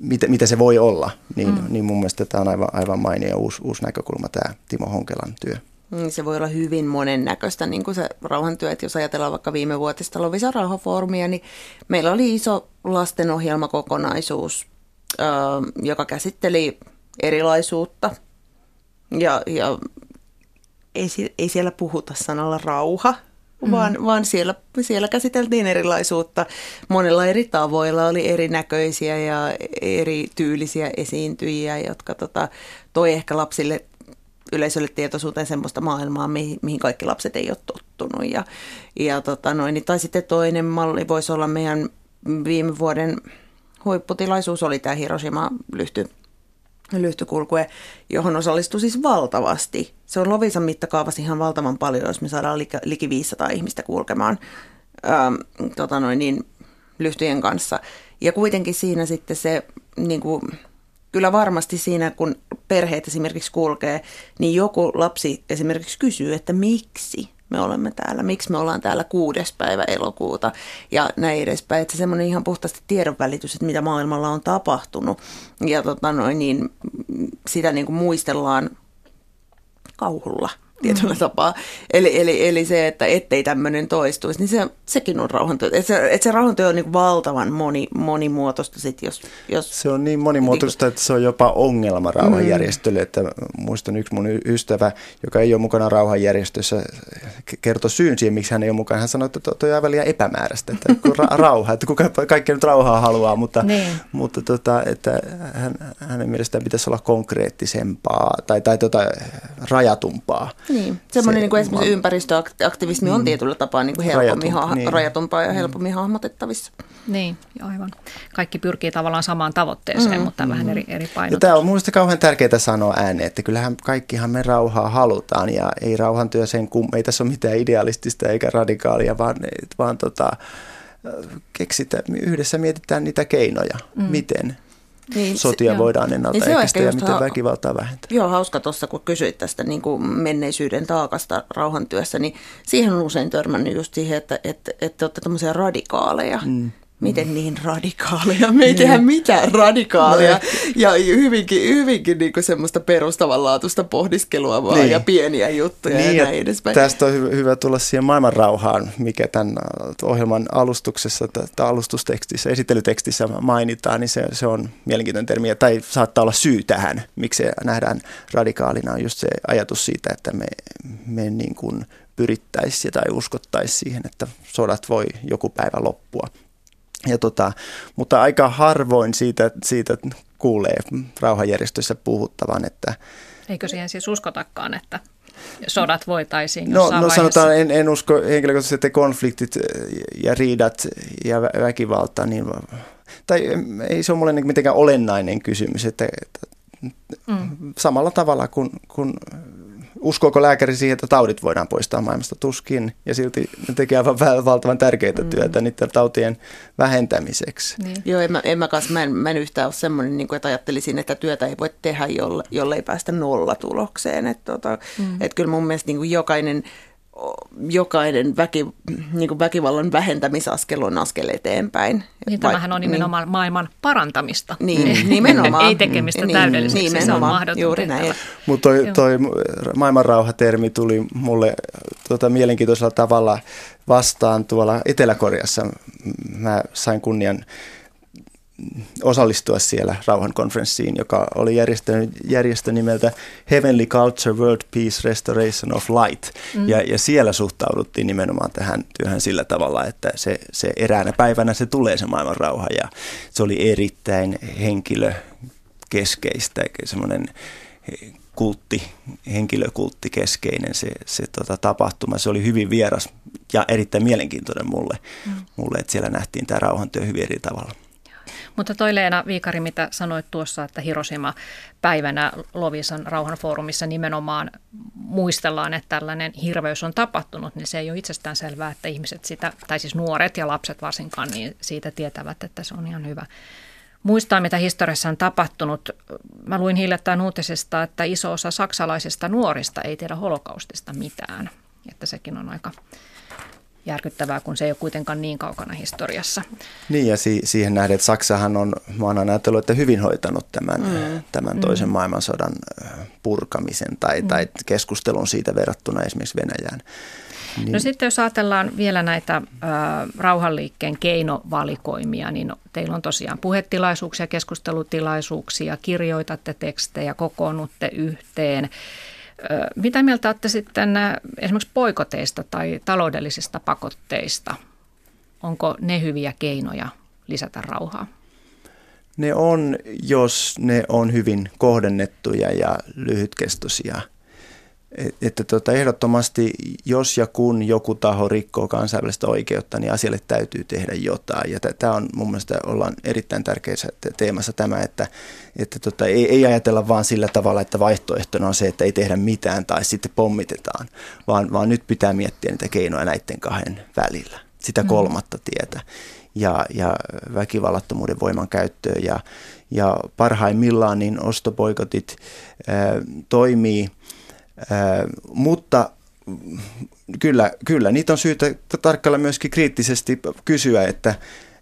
mitä, mitä se voi olla, niin, mm. niin mun mielestä tämä on aivan, aivan mainio uusi, uusi näkökulma tämä Timo Honkelan työ.
Mm, se voi olla hyvin monennäköistä, niin kuin se rauhantyö, että jos ajatellaan vaikka viime vuotista Lovisa rauhafoorumia, niin meillä oli iso lastenohjelmakokonaisuus, joka käsitteli erilaisuutta. Ja, ja ei, ei siellä puhuta sanalla rauha, mm. vaan, vaan siellä, siellä käsiteltiin erilaisuutta. Monilla eri tavoilla oli erinäköisiä ja eri tyylisiä esiintyjiä, jotka tota, toi ehkä lapsille yleisölle tietoisuuteen semmoista maailmaa, mihin, kaikki lapset ei ole tottunut. Ja, ja tota noin, niin, tai sitten toinen malli voisi olla meidän viime vuoden huipputilaisuus oli tämä Hiroshima-lyhty lyhtykulkue, johon osallistui siis valtavasti. Se on Lovisan mittakaavassa ihan valtavan paljon, jos me saadaan liki 500 ihmistä kulkemaan ähm, tota noin, niin, lyhtyjen kanssa. Ja kuitenkin siinä sitten se niin kuin, kyllä varmasti siinä, kun perheet esimerkiksi kulkee, niin joku lapsi esimerkiksi kysyy, että miksi me olemme täällä, miksi me ollaan täällä kuudes päivä elokuuta ja näin edespäin. Että se semmoinen ihan puhtaasti tiedonvälitys, että mitä maailmalla on tapahtunut ja tota noin, niin sitä niin kuin muistellaan kauhulla tietyllä mm. tapaa. Eli, eli, eli se, että ettei tämmöinen toistuisi, niin se, sekin on rauhantyö. Että se, että se rauhantyö on niin valtavan moni, monimuotoista sit, jos, jos...
Se on niin monimuotoista, niin, että se on jopa ongelma rauhanjärjestölle. Mm. Että muistan yksi mun ystävä, joka ei ole mukana rauhanjärjestössä, kertoi syyn siihen, miksi hän ei ole mukana. Hän sanoi, että toi on aivan liian epämääräistä, että ra- *laughs* rauha, että kuka kaikki nyt rauhaa haluaa, mutta, niin. mutta tota, että hän, hänen mielestään pitäisi olla konkreettisempaa tai, tai tota, rajatumpaa.
Niin, semmoinen se, niin kuin esimerkiksi ympäristöaktivismi on mm. tietyllä tapaa niin kuin helpommin Rajatu, ha- niin. rajatumpaa ja mm. helpommin mm. hahmotettavissa.
Niin, aivan. Kaikki pyrkii tavallaan samaan tavoitteeseen, mm. mutta mm. vähän eri, eri painotus.
Ja tämä on minusta kauhean tärkeää sanoa ääneen, että kyllähän kaikkihan me rauhaa halutaan ja ei rauhantyö sen, kun ei tässä ole mitään idealistista eikä radikaalia, vaan, vaan tota, keksitä, yhdessä mietitään niitä keinoja, mm. miten – niin, sotia se, voidaan ennaltaehkäistä niin ja miten ha- väkivaltaa vähentää.
Joo, hauska tuossa, kun kysyit tästä niin kuin menneisyyden taakasta rauhantyössä, niin siihen on usein törmännyt just siihen, että, että, että te olette tämmöisiä radikaaleja. Mm. Miten niin radikaaleja? Me ei tehdä niin. mitään radikaalia. No. Ja hyvinkin, hyvinkin niin kuin semmoista perustavanlaatuista pohdiskelua vaan niin. ja pieniä juttuja niin, ja näin edespäin.
Tästä on hyvä, hyvä tulla siihen maailmanrauhaan, mikä tämän ohjelman alustuksessa tai alustustekstissä, esittelytekstissä mainitaan, niin se, se on mielenkiintoinen termi. Tai saattaa olla syy tähän, miksi se nähdään radikaalina, on just se ajatus siitä, että me, me niin kuin pyrittäisiin tai uskottaisiin siihen, että sodat voi joku päivä loppua ja tota, mutta aika harvoin siitä, siitä kuulee rauhanjärjestössä puhuttavan, että...
Eikö siihen siis uskotakaan, että sodat voitaisiin
No, no sanotaan, en, en usko henkilökohtaisesti, että konfliktit ja riidat ja väkivalta, niin, tai ei se ole mulle mitenkään olennainen kysymys, että, että mm. samalla tavalla kuin, kuin uskooko lääkäri siihen, että taudit voidaan poistaa maailmasta tuskin, ja silti ne tekee aivan valtavan tärkeää mm. työtä niiden tautien vähentämiseksi.
Niin. Joo, en mä, en mä, kanssa, mä, en, mä en yhtään ole semmoinen, niin kuin, että ajattelisin, että työtä ei voi tehdä, jolle, jolle ei päästä nollatulokseen. Että tota, mm. et kyllä mun mielestä niin kuin jokainen jokainen väki, niin kuin väkivallan vähentämisaskel on askel eteenpäin.
Niin, tämähän on nimenomaan niin, maailman parantamista.
Niin, nimenomaan.
Ei tekemistä niin, täydelliseksi, nimenomaan, se on mahdoton juuri näin.
Mutta toi, toi maailmanrauha-termi tuli mulle tuota, mielenkiintoisella tavalla vastaan tuolla Etelä-Koreassa. Mä sain kunnian osallistua siellä rauhankonferenssiin, joka oli järjestö, järjestö nimeltä Heavenly Culture World Peace Restoration of Light. Mm. Ja, ja siellä suhtauduttiin nimenomaan tähän työhön sillä tavalla, että se, se eräänä päivänä se tulee se maailman rauha ja se oli erittäin henkilökeskeistä, semmoinen kultti, henkilökulttikeskeinen se, se tota, tapahtuma. Se oli hyvin vieras ja erittäin mielenkiintoinen mulle, mm. mulle että siellä nähtiin tämä rauhantyö hyvin eri tavalla.
Mutta toi Leena Viikari, mitä sanoit tuossa, että Hiroshima-päivänä Lovisan rauhanfoorumissa nimenomaan muistellaan, että tällainen hirveys on tapahtunut, niin se ei ole itsestään selvää, että ihmiset sitä, tai siis nuoret ja lapset varsinkaan, niin siitä tietävät, että se on ihan hyvä muistaa, mitä historiassa on tapahtunut. Mä luin hiljattain uutisesta, että iso osa saksalaisista nuorista ei tiedä holokaustista mitään. Että sekin on aika järkyttävää, kun se ei ole kuitenkaan niin kaukana historiassa.
Niin ja si- siihen nähden, että Saksahan on, mä oon ajatellut, että hyvin hoitanut tämän, mm. tämän mm. toisen mm. maailmansodan purkamisen tai, mm. tai keskustelun siitä verrattuna esimerkiksi Venäjään.
Niin. No sitten jos ajatellaan vielä näitä äh, rauhanliikkeen keinovalikoimia, niin teillä on tosiaan puhetilaisuuksia, keskustelutilaisuuksia, kirjoitatte tekstejä, kokoonnutte yhteen. Mitä mieltä olette sitten esimerkiksi poikoteista tai taloudellisista pakotteista? Onko ne hyviä keinoja lisätä rauhaa?
Ne on, jos ne on hyvin kohdennettuja ja lyhytkestoisia – että tota, ehdottomasti jos ja kun joku taho rikkoo kansainvälistä oikeutta, niin asialle täytyy tehdä jotain. Ja tämä on mun mielestä ollaan erittäin tärkeässä teemassa tämä, että, että tota, ei, ei ajatella vaan sillä tavalla, että vaihtoehtona on se, että ei tehdä mitään tai sitten pommitetaan, vaan, vaan nyt pitää miettiä niitä keinoja näiden kahden välillä, sitä mm. kolmatta tietä ja, ja väkivallattomuuden voiman käyttöä ja, ja parhaimmillaan niin ostopoikotit ää, toimii – mutta kyllä, kyllä, niitä on syytä tarkkailla myöskin kriittisesti kysyä, että,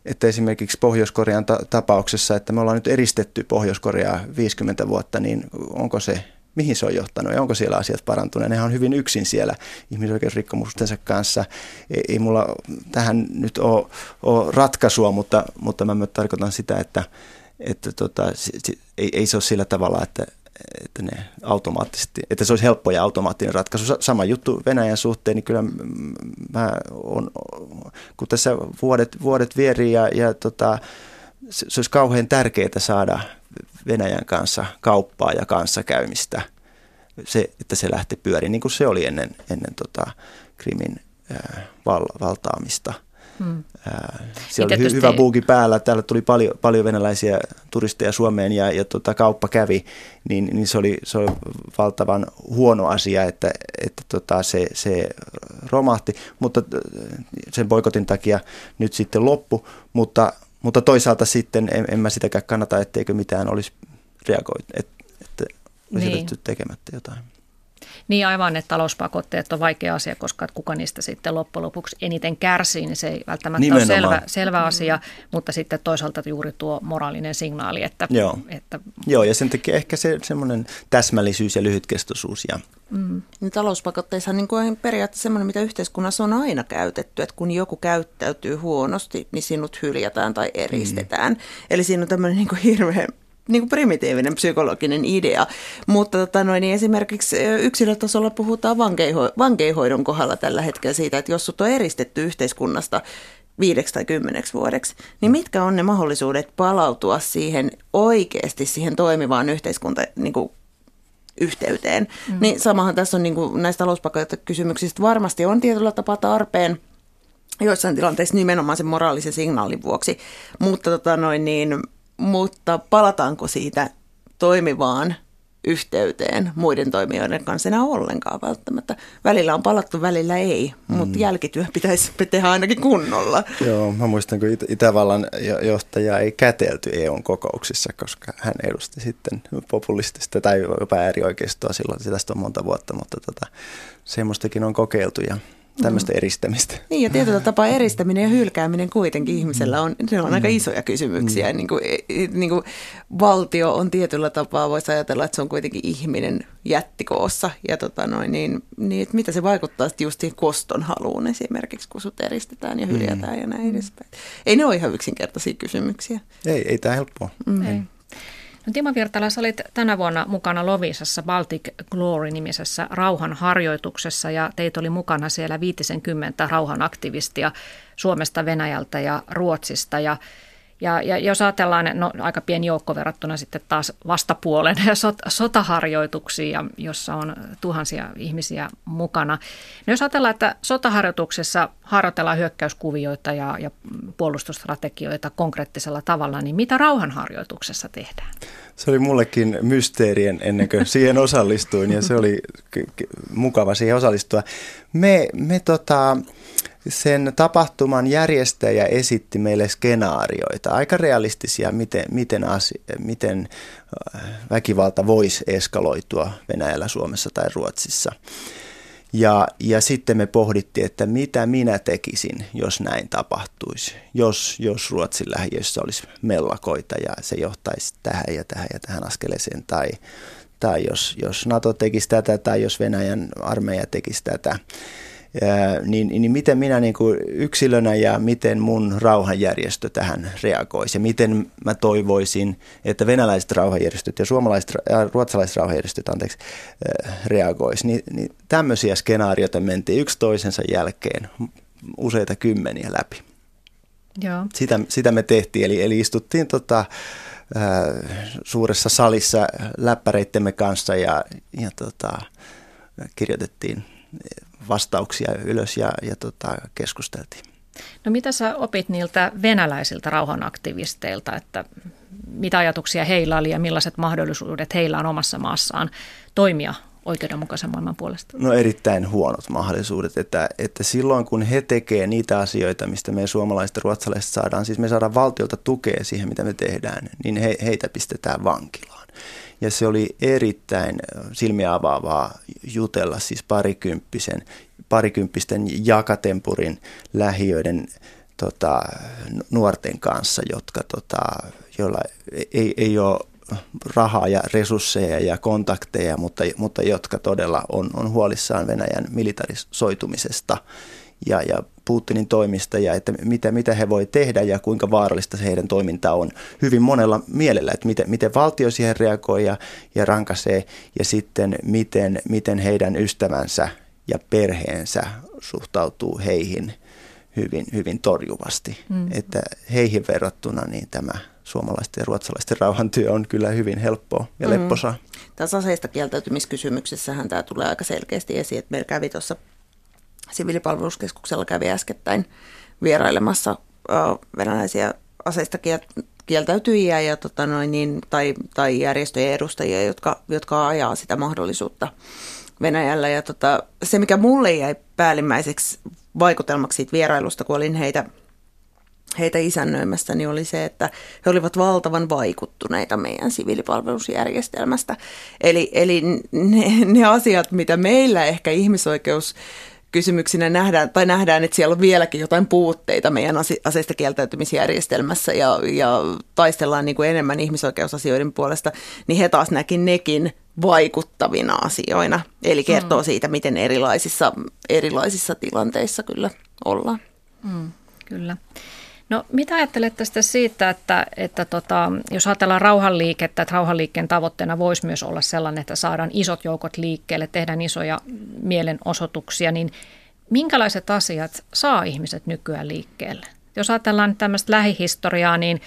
että esimerkiksi Pohjois-Korean ta- tapauksessa, että me ollaan nyt eristetty Pohjois-Koreaa 50 vuotta, niin onko se, mihin se on johtanut ja onko siellä asiat parantuneet? Nehän on hyvin yksin siellä ihmisoikeusrikkomustensa kanssa. Ei, ei mulla tähän nyt ole, ole ratkaisua, mutta, mutta mä tarkoitan sitä, että, että tota, ei, ei se ole sillä tavalla, että, että ne automaattisesti, että se olisi helppo ja automaattinen ratkaisu. Sama juttu Venäjän suhteen, niin kyllä mä on, kun tässä vuodet, vuodet vierii ja, ja tota, se, se olisi kauhean tärkeää saada Venäjän kanssa kauppaa ja kanssakäymistä, se, että se lähti pyöriin, niin kuin se oli ennen, ennen tota Krimin äh, val, valtaamista – Hmm. Siellä oli hy- hyvä buuki päällä. Täällä tuli paljon, paljon venäläisiä turisteja Suomeen ja, ja tota, kauppa kävi, niin, niin se, oli, se oli valtavan huono asia, että, että tota, se, se romahti, mutta sen boikotin takia nyt sitten loppu, mutta, mutta toisaalta sitten en, en mä sitäkään kannata, etteikö mitään olisi reagoitu, että, että olisi niin. tekemättä jotain.
Niin aivan, että talouspakotteet on vaikea asia, koska kuka niistä sitten loppujen lopuksi eniten kärsii, niin se ei välttämättä Nimenomaan. ole selvä, selvä asia, mutta sitten toisaalta juuri tuo moraalinen signaali, että...
Joo, että, Joo ja sen takia ehkä se semmoinen täsmällisyys ja lyhytkestoisuus ja
Mm. Niin talouspakotteissa niin on periaatteessa semmoinen, mitä yhteiskunnassa on aina käytetty, että kun joku käyttäytyy huonosti, niin sinut hyljätään tai eristetään. Mm. Eli siinä on tämmöinen niin hirveän niin kuin primitiivinen psykologinen idea. Mutta tota noin, niin esimerkiksi yksilötasolla puhutaan vankeiho- vankeihoidon kohdalla tällä hetkellä siitä, että jos sut on eristetty yhteiskunnasta viideksi tai kymmeneksi vuodeksi, niin mitkä on ne mahdollisuudet palautua siihen oikeasti siihen toimivaan yhteiskunta niin kuin yhteyteen. Mm. Niin samahan tässä on niin kuin näistä talouspakottekysymyksistä varmasti on tietyllä tapaa tarpeen, joissain tilanteissa nimenomaan sen moraalisen signaalin vuoksi, mutta tota noin, niin mutta palataanko siitä toimivaan yhteyteen muiden toimijoiden kanssa enää ollenkaan välttämättä. Välillä on palattu, välillä ei, mm. mutta jälkityö pitäisi *laughs* tehdä ainakin kunnolla.
Joo, mä muistan, kun It- Itävallan johtaja ei kätelty EUn kokouksissa, koska hän edusti sitten populistista tai jopa äärioikeistoa silloin, tästä on monta vuotta, mutta tota, semmoistakin on kokeiltu ja tämmöistä mm. eristämistä.
Niin ja tietyllä tapaa eristäminen ja hylkääminen kuitenkin ihmisellä on, ne on aika mm. isoja kysymyksiä. Mm. Niin kuin, niin kuin valtio on tietyllä tapaa, voisi ajatella, että se on kuitenkin ihminen jättikoossa. Ja tota noin, niin, niin että mitä se vaikuttaa sitten just siihen koston haluun esimerkiksi, kun sut eristetään ja hyljätään mm. ja näin edespäin. Ei ne ole ihan yksinkertaisia kysymyksiä.
Ei, ei tämä helppoa. Mm. Ei.
No, Timo Virtala, sä olit tänä vuonna mukana Lovisassa Baltic Glory-nimisessä rauhanharjoituksessa ja teitä oli mukana siellä 50 rauhanaktivistia Suomesta, Venäjältä ja Ruotsista. Ja ja, ja jos ajatellaan, no aika pieni joukko verrattuna sitten taas vastapuolen *laughs* sot, sotaharjoituksiin, jossa on tuhansia ihmisiä mukana. No jos ajatellaan, että sotaharjoituksessa harjoitellaan hyökkäyskuvioita ja, ja puolustusstrategioita konkreettisella tavalla, niin mitä rauhanharjoituksessa tehdään?
Se oli mullekin mysteerien ennen kuin siihen osallistuin ja se oli mukava siihen osallistua. Me, me tota, sen tapahtuman järjestäjä esitti meille skenaarioita, aika realistisia, miten, miten, asia, miten äh, väkivalta voisi eskaloitua Venäjällä, Suomessa tai Ruotsissa. Ja, ja sitten me pohdittiin, että mitä minä tekisin, jos näin tapahtuisi. Jos, jos Ruotsin lähiössä olisi mellakoita ja se johtaisi tähän ja tähän ja tähän askeleeseen. Tai, tai jos, jos NATO tekisi tätä tai jos Venäjän armeija tekisi tätä niin, niin miten minä niin kuin yksilönä ja miten mun rauhanjärjestö tähän reagoisi ja miten mä toivoisin, että venäläiset rauhanjärjestöt ja suomalaiset ja ruotsalaiset rauhanjärjestöt anteeksi, reagoisi. Niin, niin tämmöisiä skenaarioita mentiin yksi toisensa jälkeen useita kymmeniä läpi. Joo. Sitä, sitä me tehtiin, eli, eli istuttiin tota, suuressa salissa läppäreittemme kanssa ja, ja tota, kirjoitettiin vastauksia ylös ja, ja tota, keskusteltiin.
No mitä sä opit niiltä venäläisiltä rauhanaktivisteilta, että mitä ajatuksia heillä oli ja millaiset mahdollisuudet heillä on omassa maassaan toimia oikeudenmukaisen maailman puolesta?
No erittäin huonot mahdollisuudet, että, että silloin kun he tekevät niitä asioita, mistä me suomalaiset ja ruotsalaiset saadaan, siis me saadaan valtiolta tukea siihen, mitä me tehdään, niin he, heitä pistetään vankilaan. Ja se oli erittäin silmiä avaavaa jutella siis parikymppisen, parikymppisten jakatempurin lähiöiden tota, nuorten kanssa, jotka, tota, joilla ei, ei ole rahaa ja resursseja ja kontakteja, mutta, mutta jotka todella on, on huolissaan Venäjän militarisoitumisesta. Ja, ja Putinin toimista ja että mitä, mitä he voi tehdä ja kuinka vaarallista se heidän toiminta on hyvin monella mielellä, että miten, miten valtio siihen reagoi ja, ja rankasee ja sitten miten, miten heidän ystävänsä ja perheensä suhtautuu heihin hyvin, hyvin torjuvasti. Mm. Että heihin verrattuna niin tämä suomalaisten ja ruotsalaisten rauhantyö on kyllä hyvin helppoa ja mm. lepposaa. Mm.
Tässä aseista kieltäytymiskysymyksessähän tämä tulee aika selkeästi esiin, että meillä kävi tuossa siviilipalveluskeskuksella kävi äskettäin vierailemassa venäläisiä aseista kieltäytyjiä ja, tota noin, niin, tai, tai järjestöjen edustajia, jotka, jotka ajaa sitä mahdollisuutta Venäjällä. Ja tota, se, mikä mulle jäi päällimmäiseksi vaikutelmaksi siitä vierailusta, kun olin heitä, heitä isännöimässä, niin oli se, että he olivat valtavan vaikuttuneita meidän siviilipalvelusjärjestelmästä. Eli, eli ne, ne asiat, mitä meillä ehkä ihmisoikeus kysymyksinä nähdään, tai nähdään, että siellä on vieläkin jotain puutteita meidän aseista kieltäytymisjärjestelmässä ja, ja taistellaan niin kuin enemmän ihmisoikeusasioiden puolesta, niin he taas näki nekin vaikuttavina asioina. Eli kertoo mm. siitä, miten erilaisissa, erilaisissa tilanteissa kyllä ollaan.
Mm, kyllä. No mitä ajattelet tästä siitä, että, että tota, jos ajatellaan rauhanliikettä, että rauhanliikkeen tavoitteena voisi myös olla sellainen, että saadaan isot joukot liikkeelle, tehdään isoja mielenosoituksia, niin minkälaiset asiat saa ihmiset nykyään liikkeelle? Jos ajatellaan tämmöistä lähihistoriaa, niin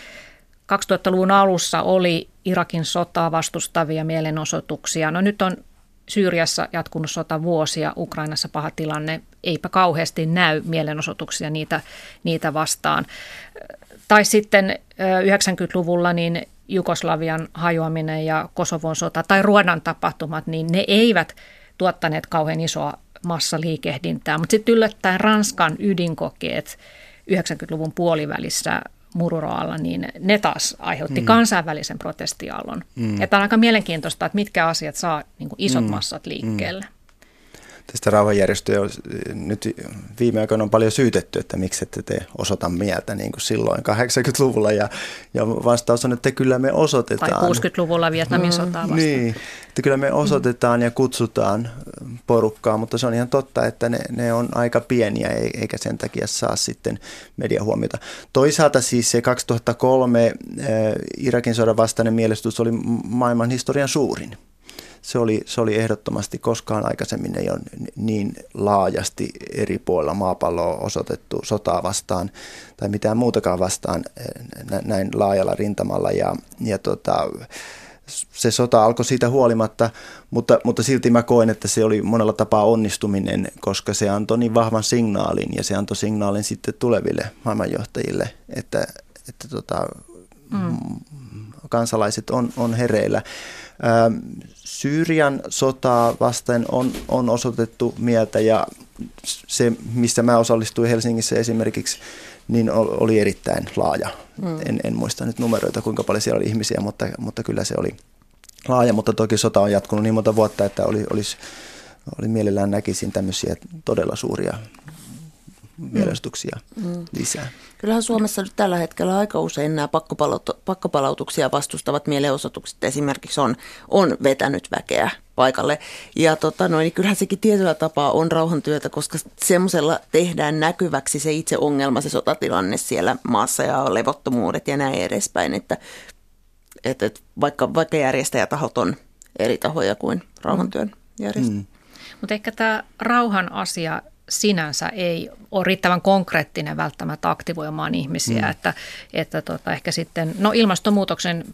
2000-luvun alussa oli Irakin sotaa vastustavia mielenosoituksia. No nyt on Syyriassa jatkunut sota vuosia, Ukrainassa paha tilanne, eipä kauheasti näy mielenosoituksia niitä, niitä vastaan. Tai sitten 90-luvulla niin Jugoslavian hajoaminen ja Kosovon sota tai Ruodan tapahtumat, niin ne eivät tuottaneet kauhean isoa massaliikehdintää. Mutta sitten yllättäen Ranskan ydinkokeet 90-luvun puolivälissä Mururoalla, niin ne taas aiheutti mm. kansainvälisen protestiaalon. Mm. Että on aika mielenkiintoista, että mitkä asiat saa niin kuin isot mm. massat liikkeelle. Mm
tästä rauhanjärjestöjä nyt viime aikoina on paljon syytetty, että miksi ette te osoita mieltä niin kuin silloin 80-luvulla ja, ja vastaus on, että kyllä me osoitetaan.
Tai 60-luvulla Vietnamin mm, sotaa vastaan.
Niin, että kyllä me osoitetaan ja kutsutaan porukkaa, mutta se on ihan totta, että ne, ne on aika pieniä eikä sen takia saa sitten mediahuomiota. Toisaalta siis se 2003 äh, Irakin sodan vastainen mielestys oli maailman historian suurin se oli, se oli ehdottomasti koskaan aikaisemmin ei ole niin laajasti eri puolilla maapalloa osoitettu sotaa vastaan tai mitään muutakaan vastaan eh, näin laajalla rintamalla. Ja, ja tota, se sota alkoi siitä huolimatta, mutta, mutta silti mä koen, että se oli monella tapaa onnistuminen, koska se antoi niin vahvan signaalin ja se antoi signaalin sitten tuleville maailmanjohtajille, että, että tota, mm. kansalaiset on, on hereillä. Syyrian sotaa vasten on, on osoitettu mieltä ja se, missä mä osallistuin Helsingissä esimerkiksi, niin oli erittäin laaja. Mm. En, en muista nyt numeroita, kuinka paljon siellä oli ihmisiä, mutta, mutta kyllä se oli laaja. Mutta toki sota on jatkunut niin monta vuotta, että oli, olisi, oli mielellään näkisin tämmöisiä todella suuria mielestuksia mm. lisää.
Kyllähän Suomessa nyt tällä hetkellä aika usein nämä pakkopalautuksia vastustavat mielenosoitukset esimerkiksi on, on vetänyt väkeä paikalle. Ja tota, no, niin kyllähän sekin tietyllä tapaa on rauhantyötä, koska semmoisella tehdään näkyväksi se itse ongelma, se sotatilanne siellä maassa ja levottomuudet ja näin edespäin. Että, että, että vaikka, vaikka järjestäjätahot on eri tahoja kuin rauhantyön järjestäjät. Mm.
Mutta ehkä tämä rauhan asia sinänsä ei ole riittävän konkreettinen välttämättä aktivoimaan ihmisiä, mm. että, että tota, ehkä sitten, no ilmastonmuutoksen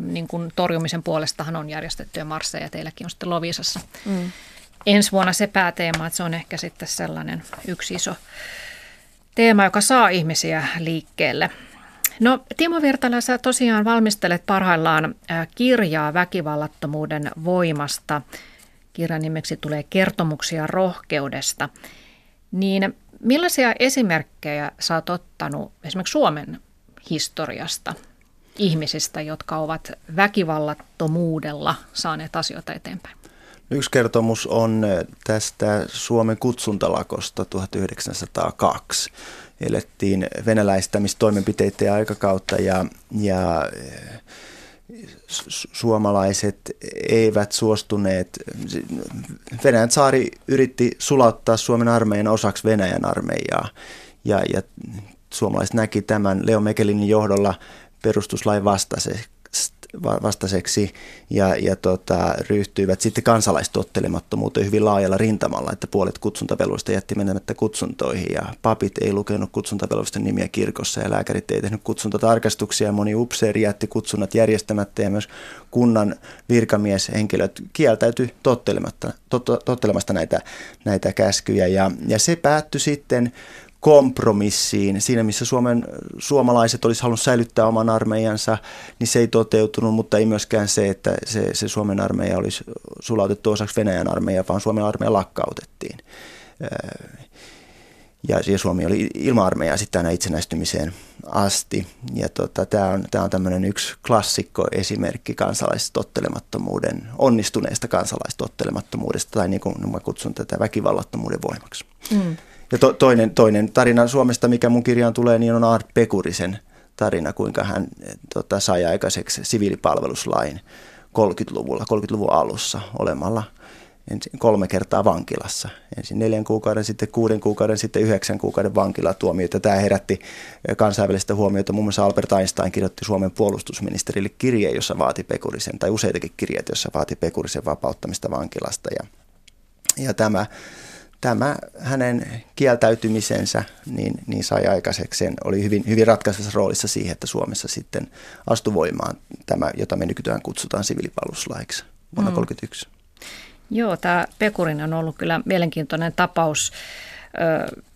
niin kuin torjumisen puolestahan on järjestettyjä marsseja, teilläkin on sitten Lovisassa. Mm. Ensi vuonna se pääteema, että se on ehkä sitten sellainen yksi iso teema, joka saa ihmisiä liikkeelle. No Timo Virtala, sä tosiaan valmistelet parhaillaan kirjaa väkivallattomuuden voimasta. Kirjan nimeksi tulee Kertomuksia rohkeudesta. Niin millaisia esimerkkejä sä oot ottanut esimerkiksi Suomen historiasta ihmisistä, jotka ovat väkivallattomuudella saaneet asioita eteenpäin?
Yksi kertomus on tästä Suomen kutsuntalakosta 1902. Elettiin venäläistämistoimenpiteiden aikakautta ja, ja suomalaiset eivät suostuneet. Venäjän saari yritti sulauttaa Suomen armeijan osaksi Venäjän armeijaa ja, ja suomalaiset näki tämän Leo Mekelinin johdolla perustuslain vastaiseksi vastaiseksi ja, ja tota, ryhtyivät sitten kansalaistottelemattomuuteen hyvin laajalla rintamalla, että puolet kutsuntavelvoista jätti menemättä kutsuntoihin ja papit ei lukenut kutsuntavelvoisten nimiä kirkossa ja lääkärit ei tehnyt kutsuntatarkastuksia. Moni upseeri jätti kutsunnat järjestämättä ja myös kunnan virkamieshenkilöt kieltäytyi tottelematta, tot, tottelemasta näitä, näitä käskyjä. Ja, ja se päättyi sitten kompromissiin. Siinä, missä Suomen, suomalaiset olisi halunnut säilyttää oman armeijansa, niin se ei toteutunut, mutta ei myöskään se, että se, se Suomen armeija olisi sulautettu osaksi Venäjän armeijaa, vaan Suomen armeija lakkautettiin. Ja, ja Suomi oli ilma-armeija sitten aina itsenäistymiseen asti. Ja tota, tämä on, tää on tämmöinen yksi klassikko esimerkki kansalaistottelemattomuuden, onnistuneesta kansalaistottelemattomuudesta, tai niin kuin mä kutsun tätä väkivallattomuuden voimaksi. Mm. Ja to, toinen, toinen tarina Suomesta, mikä mun kirjaan tulee, niin on Art Pekurisen tarina, kuinka hän tota, sai aikaiseksi siviilipalveluslain 30-luvulla, 30-luvun alussa olemalla ensin kolme kertaa vankilassa. Ensin neljän kuukauden, sitten kuuden kuukauden, sitten yhdeksän kuukauden vankilatuomioita. Tämä herätti kansainvälistä huomiota. Muun muassa Albert Einstein kirjoitti Suomen puolustusministerille kirjeen, jossa vaati Pekurisen, tai useitakin kirjeitä, jossa vaati Pekurisen vapauttamista vankilasta. Ja, ja tämä tämä hänen kieltäytymisensä niin, niin sai aikaiseksi sen, oli hyvin, hyvin ratkaisevassa roolissa siihen, että Suomessa sitten astui voimaan tämä, jota me nykyään kutsutaan siviilipalveluslaiksi vuonna 1931. Mm.
Joo, tämä Pekurin on ollut kyllä mielenkiintoinen tapaus.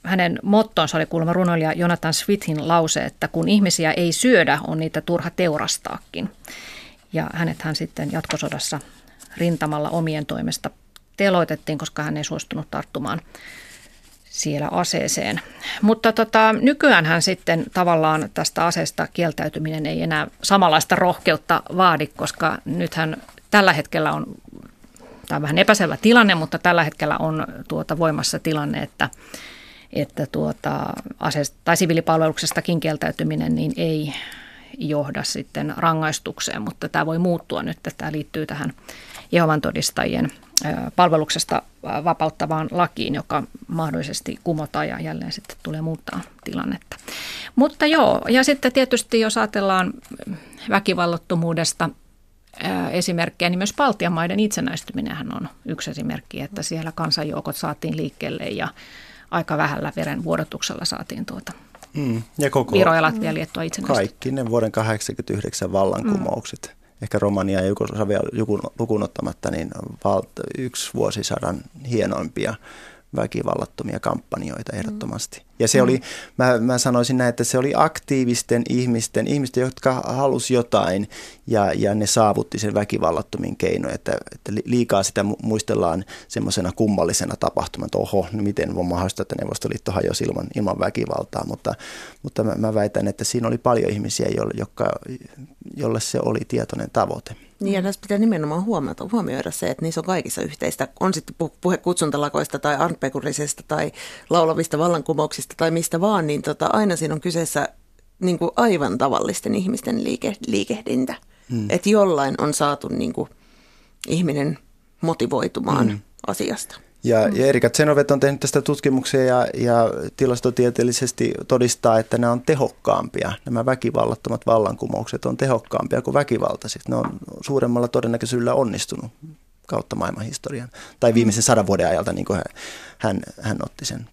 hänen mottonsa oli kuulemma runoilija Jonathan Swithin lause, että kun ihmisiä ei syödä, on niitä turha teurastaakin. Ja hänet hän sitten jatkosodassa rintamalla omien toimesta teloitettiin, koska hän ei suostunut tarttumaan siellä aseeseen. Mutta tota, nykyään hän sitten tavallaan tästä aseesta kieltäytyminen ei enää samanlaista rohkeutta vaadi, koska nythän tällä hetkellä on, tämä on vähän epäselvä tilanne, mutta tällä hetkellä on tuota voimassa tilanne, että, että tuota, aseesta, tai siviilipalveluksestakin kieltäytyminen niin ei johda sitten rangaistukseen, mutta tämä voi muuttua nyt, että tämä liittyy tähän Jehovan todistajien palveluksesta vapauttavaan lakiin, joka mahdollisesti kumotaan ja jälleen sitten tulee muuttaa tilannetta. Mutta joo, ja sitten tietysti jos ajatellaan väkivallattomuudesta esimerkkejä, niin myös Baltian maiden itsenäistyminen on yksi esimerkki, että siellä kansanjoukot saatiin liikkeelle ja aika vähällä veren vuodotuksella saatiin tuota mm, ja koko, Viro ja Latvia Liettua.
Kaikki ne vuoden 1989 vallankumoukset. Mm ehkä Romania ja Jugoslavia lukuun ottamatta, niin yksi vuosisadan hienoimpia väkivallattomia kampanjoita ehdottomasti. Ja se mm. oli, mä, mä sanoisin näin, että se oli aktiivisten ihmisten, ihmisten, jotka halusi jotain ja, ja ne saavutti sen väkivallattomin keinoin. Että, että liikaa sitä muistellaan semmoisena kummallisena tapahtumana, että oho, miten on mahdollista, että Neuvostoliitto hajosi ilman, ilman väkivaltaa. Mutta, mutta mä, mä väitän, että siinä oli paljon ihmisiä, joille, jotka, jolle se oli tietoinen tavoite.
Niin ja tässä pitää nimenomaan huomata, huomioida se, että niissä on kaikissa yhteistä. On sitten puhe kutsuntalakoista tai arpekurisesta tai laulavista vallankumouksista tai mistä vaan, niin tota, aina siinä on kyseessä niin kuin aivan tavallisten ihmisten liike, liikehdintä. Hmm. Että jollain on saatu niin kuin, ihminen motivoitumaan hmm. asiasta.
Ja, mm. ja Erika Zenovet on tehnyt tästä tutkimuksia ja, ja tilastotieteellisesti todistaa, että nämä on tehokkaampia. Nämä väkivallattomat vallankumoukset on tehokkaampia kuin väkivaltaiset. Ne on suuremmalla todennäköisyydellä onnistunut kautta maailman historian. Tai viimeisen sadan vuoden ajalta, niin kuin hän, hän, hän otti sen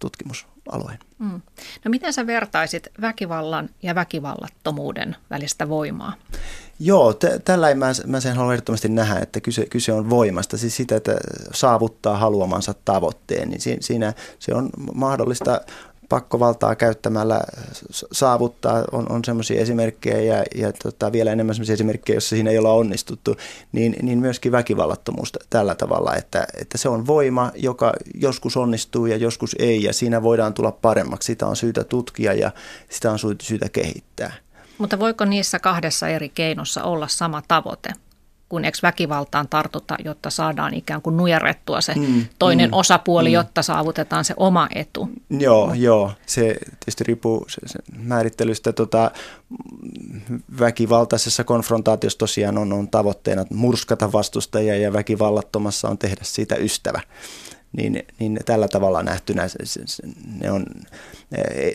tutkimusalueen. Mm.
No miten sä vertaisit väkivallan ja väkivallattomuuden välistä voimaa?
Joo, t- tällä mä, mä sen haluan ehdottomasti nähdä, että kyse, kyse on voimasta, siis sitä, että saavuttaa haluamansa tavoitteen, niin siinä, siinä se on mahdollista pakkovaltaa käyttämällä saavuttaa, on, on semmoisia esimerkkejä ja, ja tota, vielä enemmän semmoisia esimerkkejä, joissa siinä ei olla onnistuttu, niin, niin myöskin väkivallattomuus tällä tavalla, että, että se on voima, joka joskus onnistuu ja joskus ei ja siinä voidaan tulla paremmaksi, sitä on syytä tutkia ja sitä on syytä kehittää.
Mutta voiko niissä kahdessa eri keinossa olla sama tavoite? Kun eikö väkivaltaan tartuta, jotta saadaan ikään kuin nujerrettua se mm, toinen mm, osapuoli, mm. jotta saavutetaan se oma etu.
Joo, joo. Se tietysti riippuu se, se määrittelystä. Tota, väkivaltaisessa konfrontaatiossa tosiaan on, on tavoitteena murskata vastustajia ja väkivallattomassa on tehdä siitä ystävä niin, niin tällä tavalla nähtynä se, se, ne on,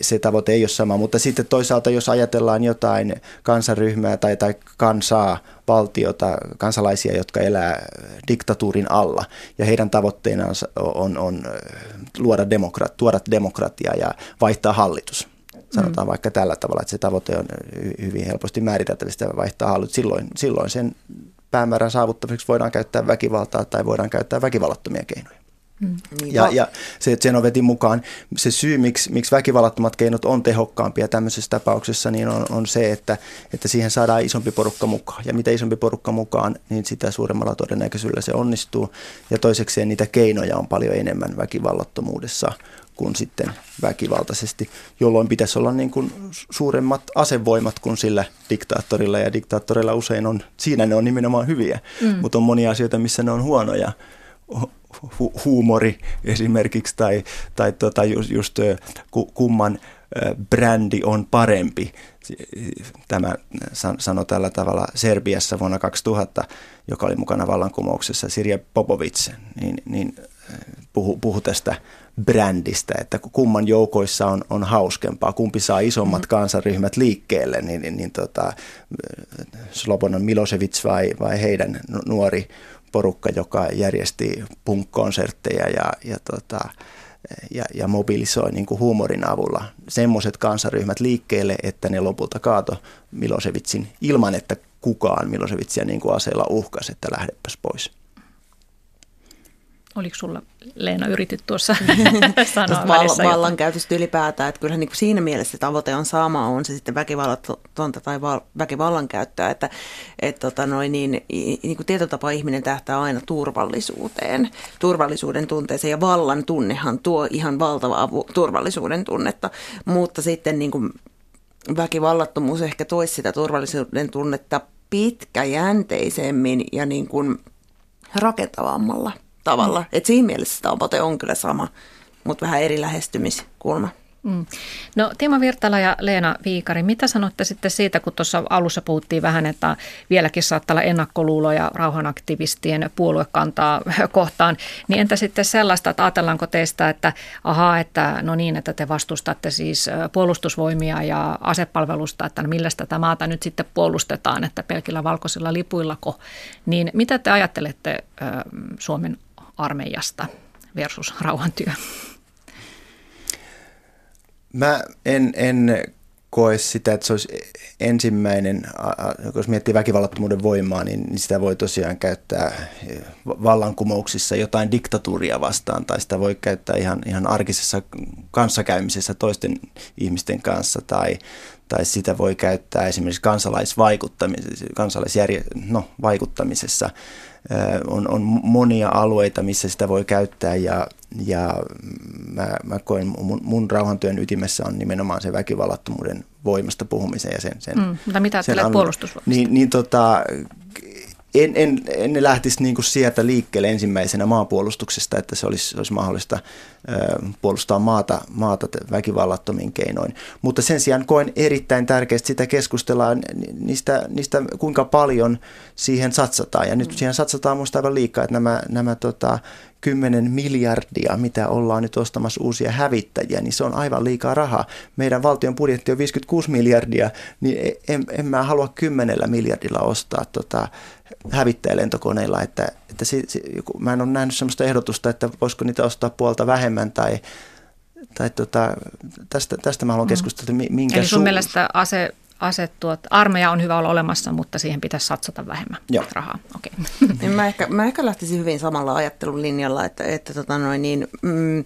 se tavoite ei ole sama. Mutta sitten toisaalta, jos ajatellaan jotain kansaryhmää tai, tai kansaa, valtiota, kansalaisia, jotka elää diktatuurin alla, ja heidän tavoitteenaan on, on, on luoda demokrat, tuoda demokratia ja vaihtaa hallitus. Sanotaan mm. vaikka tällä tavalla, että se tavoite on hyvin helposti määriteltävistä vaihtaa hallitus. Silloin, silloin sen päämäärän saavuttamiseksi voidaan käyttää väkivaltaa tai voidaan käyttää väkivallattomia keinoja. Mm. Niin ja, ja se Zenovetin mukaan se syy, miksi, miksi väkivallattomat keinot on tehokkaampia tämmöisessä tapauksessa, niin on, on se, että, että siihen saadaan isompi porukka mukaan. Ja mitä isompi porukka mukaan, niin sitä suuremmalla todennäköisyydellä se onnistuu. Ja toisekseen niitä keinoja on paljon enemmän väkivallattomuudessa kuin sitten väkivaltaisesti, jolloin pitäisi olla niin kuin suuremmat asevoimat kuin sillä diktaattorilla. Ja diktaattorilla usein on, siinä ne on nimenomaan hyviä, mm. mutta on monia asioita, missä ne on huonoja hu- huumori esimerkiksi tai, tai tota just, just kumman brändi on parempi. Tämä sanoi tällä tavalla Serbiassa vuonna 2000, joka oli mukana vallankumouksessa, Sirja Popovic, niin, niin puhu, puhu tästä brändistä, että kumman joukoissa on, on hauskempaa, kumpi saa isommat mm-hmm. kansanryhmät liikkeelle, niin, niin, niin tota, Slobodan Milosevic vai, vai heidän nuori porukka, joka järjesti punk-konsertteja ja, ja, tota, ja, ja mobilisoi niin kuin huumorin avulla semmoiset kansaryhmät liikkeelle, että ne lopulta kaato Milosevitsin ilman, että kukaan Milosevitsia niin kuin aseella uhkasi, että lähdepäs pois.
Oliko sulla, Leena, yritit tuossa *laughs* sanoa
val- vallankäytöstä ylipäätään, että kyllähän niin kuin siinä mielessä tavoite on sama, on se sitten väkivallatonta tai val- väkivallankäyttöä, että et, tota noin, niin, niin kuin tietotapa ihminen tähtää aina turvallisuuteen, turvallisuuden tunteeseen ja vallan tunnehan tuo ihan valtavaa turvallisuuden tunnetta, mutta sitten niin kuin väkivallattomuus ehkä toisi sitä turvallisuuden tunnetta pitkäjänteisemmin ja niin kuin rakentavammalla tavalla. Mm. Et siinä mielessä tavoite on kyllä sama, mutta vähän eri lähestymiskulma. Mm.
No Timo Virtala ja Leena Viikari, mitä sanotte sitten siitä, kun tuossa alussa puhuttiin vähän, että vieläkin saattaa olla ennakkoluuloja rauhanaktivistien puoluekantaa *laughs* kohtaan, niin entä sitten sellaista, että ajatellaanko teistä, että ahaa, että no niin, että te vastustatte siis puolustusvoimia ja asepalvelusta, että millä tätä maata nyt sitten puolustetaan, että pelkillä valkoisilla lipuillako, niin mitä te ajattelette Suomen armeijasta versus rauhantyö?
Mä en, en koe sitä, että se olisi ensimmäinen, jos miettii väkivallattomuuden voimaa, niin sitä voi tosiaan käyttää vallankumouksissa jotain diktatuuria vastaan, tai sitä voi käyttää ihan, ihan arkisessa kanssakäymisessä toisten ihmisten kanssa, tai, tai sitä voi käyttää esimerkiksi kansalaisvaikuttamisessa, kansalaisjärje, no, vaikuttamisessa on, on monia alueita, missä sitä voi käyttää ja, ja mä, mä koen mun, mun rauhantyön ytimessä on nimenomaan se väkivallattomuuden voimasta puhumisen ja sen. sen
mm, mutta mitä ajattelet puolustusvoimasta?
Niin, niin tota, en, en, en lähtisi niin kuin sieltä liikkeelle ensimmäisenä maanpuolustuksesta, että se olisi, olisi mahdollista ö, puolustaa maata, maata väkivallattomin keinoin. Mutta sen sijaan koen erittäin tärkeästi sitä keskustellaan niistä, niistä, kuinka paljon siihen satsataan. Ja nyt mm. siihen satsataan minusta aivan liikaa, että nämä, nämä tota, 10 miljardia, mitä ollaan nyt ostamassa uusia hävittäjiä, niin se on aivan liikaa rahaa. Meidän valtion budjetti on 56 miljardia, niin en, en mä halua 10 miljardilla ostaa tota, hävittäjälentokoneilla, että, että si, si, mä en ole nähnyt sellaista ehdotusta, että voisiko niitä ostaa puolta vähemmän tai, tai tota, tästä, tästä mä haluan mm. keskustella, minkä
Eli sun su- mielestä ase, asettua, että armeija on hyvä olla olemassa, mutta siihen pitäisi satsata vähemmän Joo. rahaa. Okay. *laughs*
Niin mä, ehkä, mä ehkä lähtisin hyvin samalla ajattelun linjalla, että, että tota noin, niin, mm,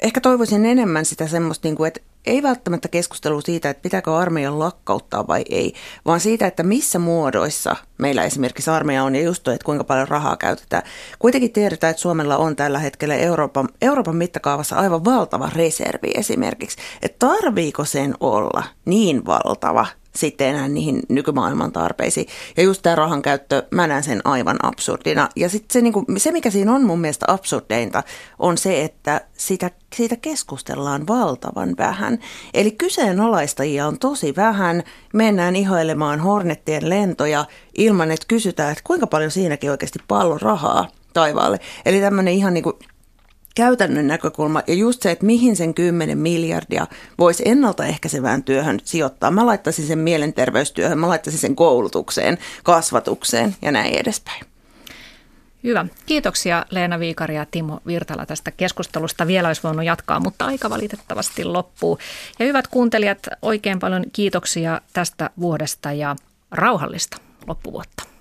ehkä toivoisin enemmän sitä semmoista, niin kuin, että ei välttämättä keskustelu siitä, että pitääkö armeijan lakkauttaa vai ei, vaan siitä, että missä muodoissa meillä esimerkiksi armeija on ja just toi, että kuinka paljon rahaa käytetään. Kuitenkin tiedetään, että Suomella on tällä hetkellä Euroopan, Euroopan mittakaavassa aivan valtava reservi esimerkiksi. Että tarviiko sen olla niin valtava, sitten enää niihin nykymaailman tarpeisiin. Ja just tämä rahan käyttö, mä näen sen aivan absurdina. Ja sitten se, niinku, se, mikä siinä on mun mielestä absurdeinta, on se, että sitä, siitä keskustellaan valtavan vähän. Eli kyseenalaistajia on tosi vähän. Mennään ihoilemaan Hornettien lentoja ilman, että kysytään, että kuinka paljon siinäkin oikeasti pallo rahaa taivaalle. Eli tämmöinen ihan niin kuin käytännön näkökulma ja just se, että mihin sen 10 miljardia voisi ennaltaehkäisevään työhön sijoittaa. Mä laittaisin sen mielenterveystyöhön, mä laittaisin sen koulutukseen, kasvatukseen ja näin edespäin.
Hyvä. Kiitoksia Leena Viikari ja Timo Virtala tästä keskustelusta. Vielä olisi voinut jatkaa, mutta aika valitettavasti loppuu. Ja hyvät kuuntelijat, oikein paljon kiitoksia tästä vuodesta ja rauhallista loppuvuotta.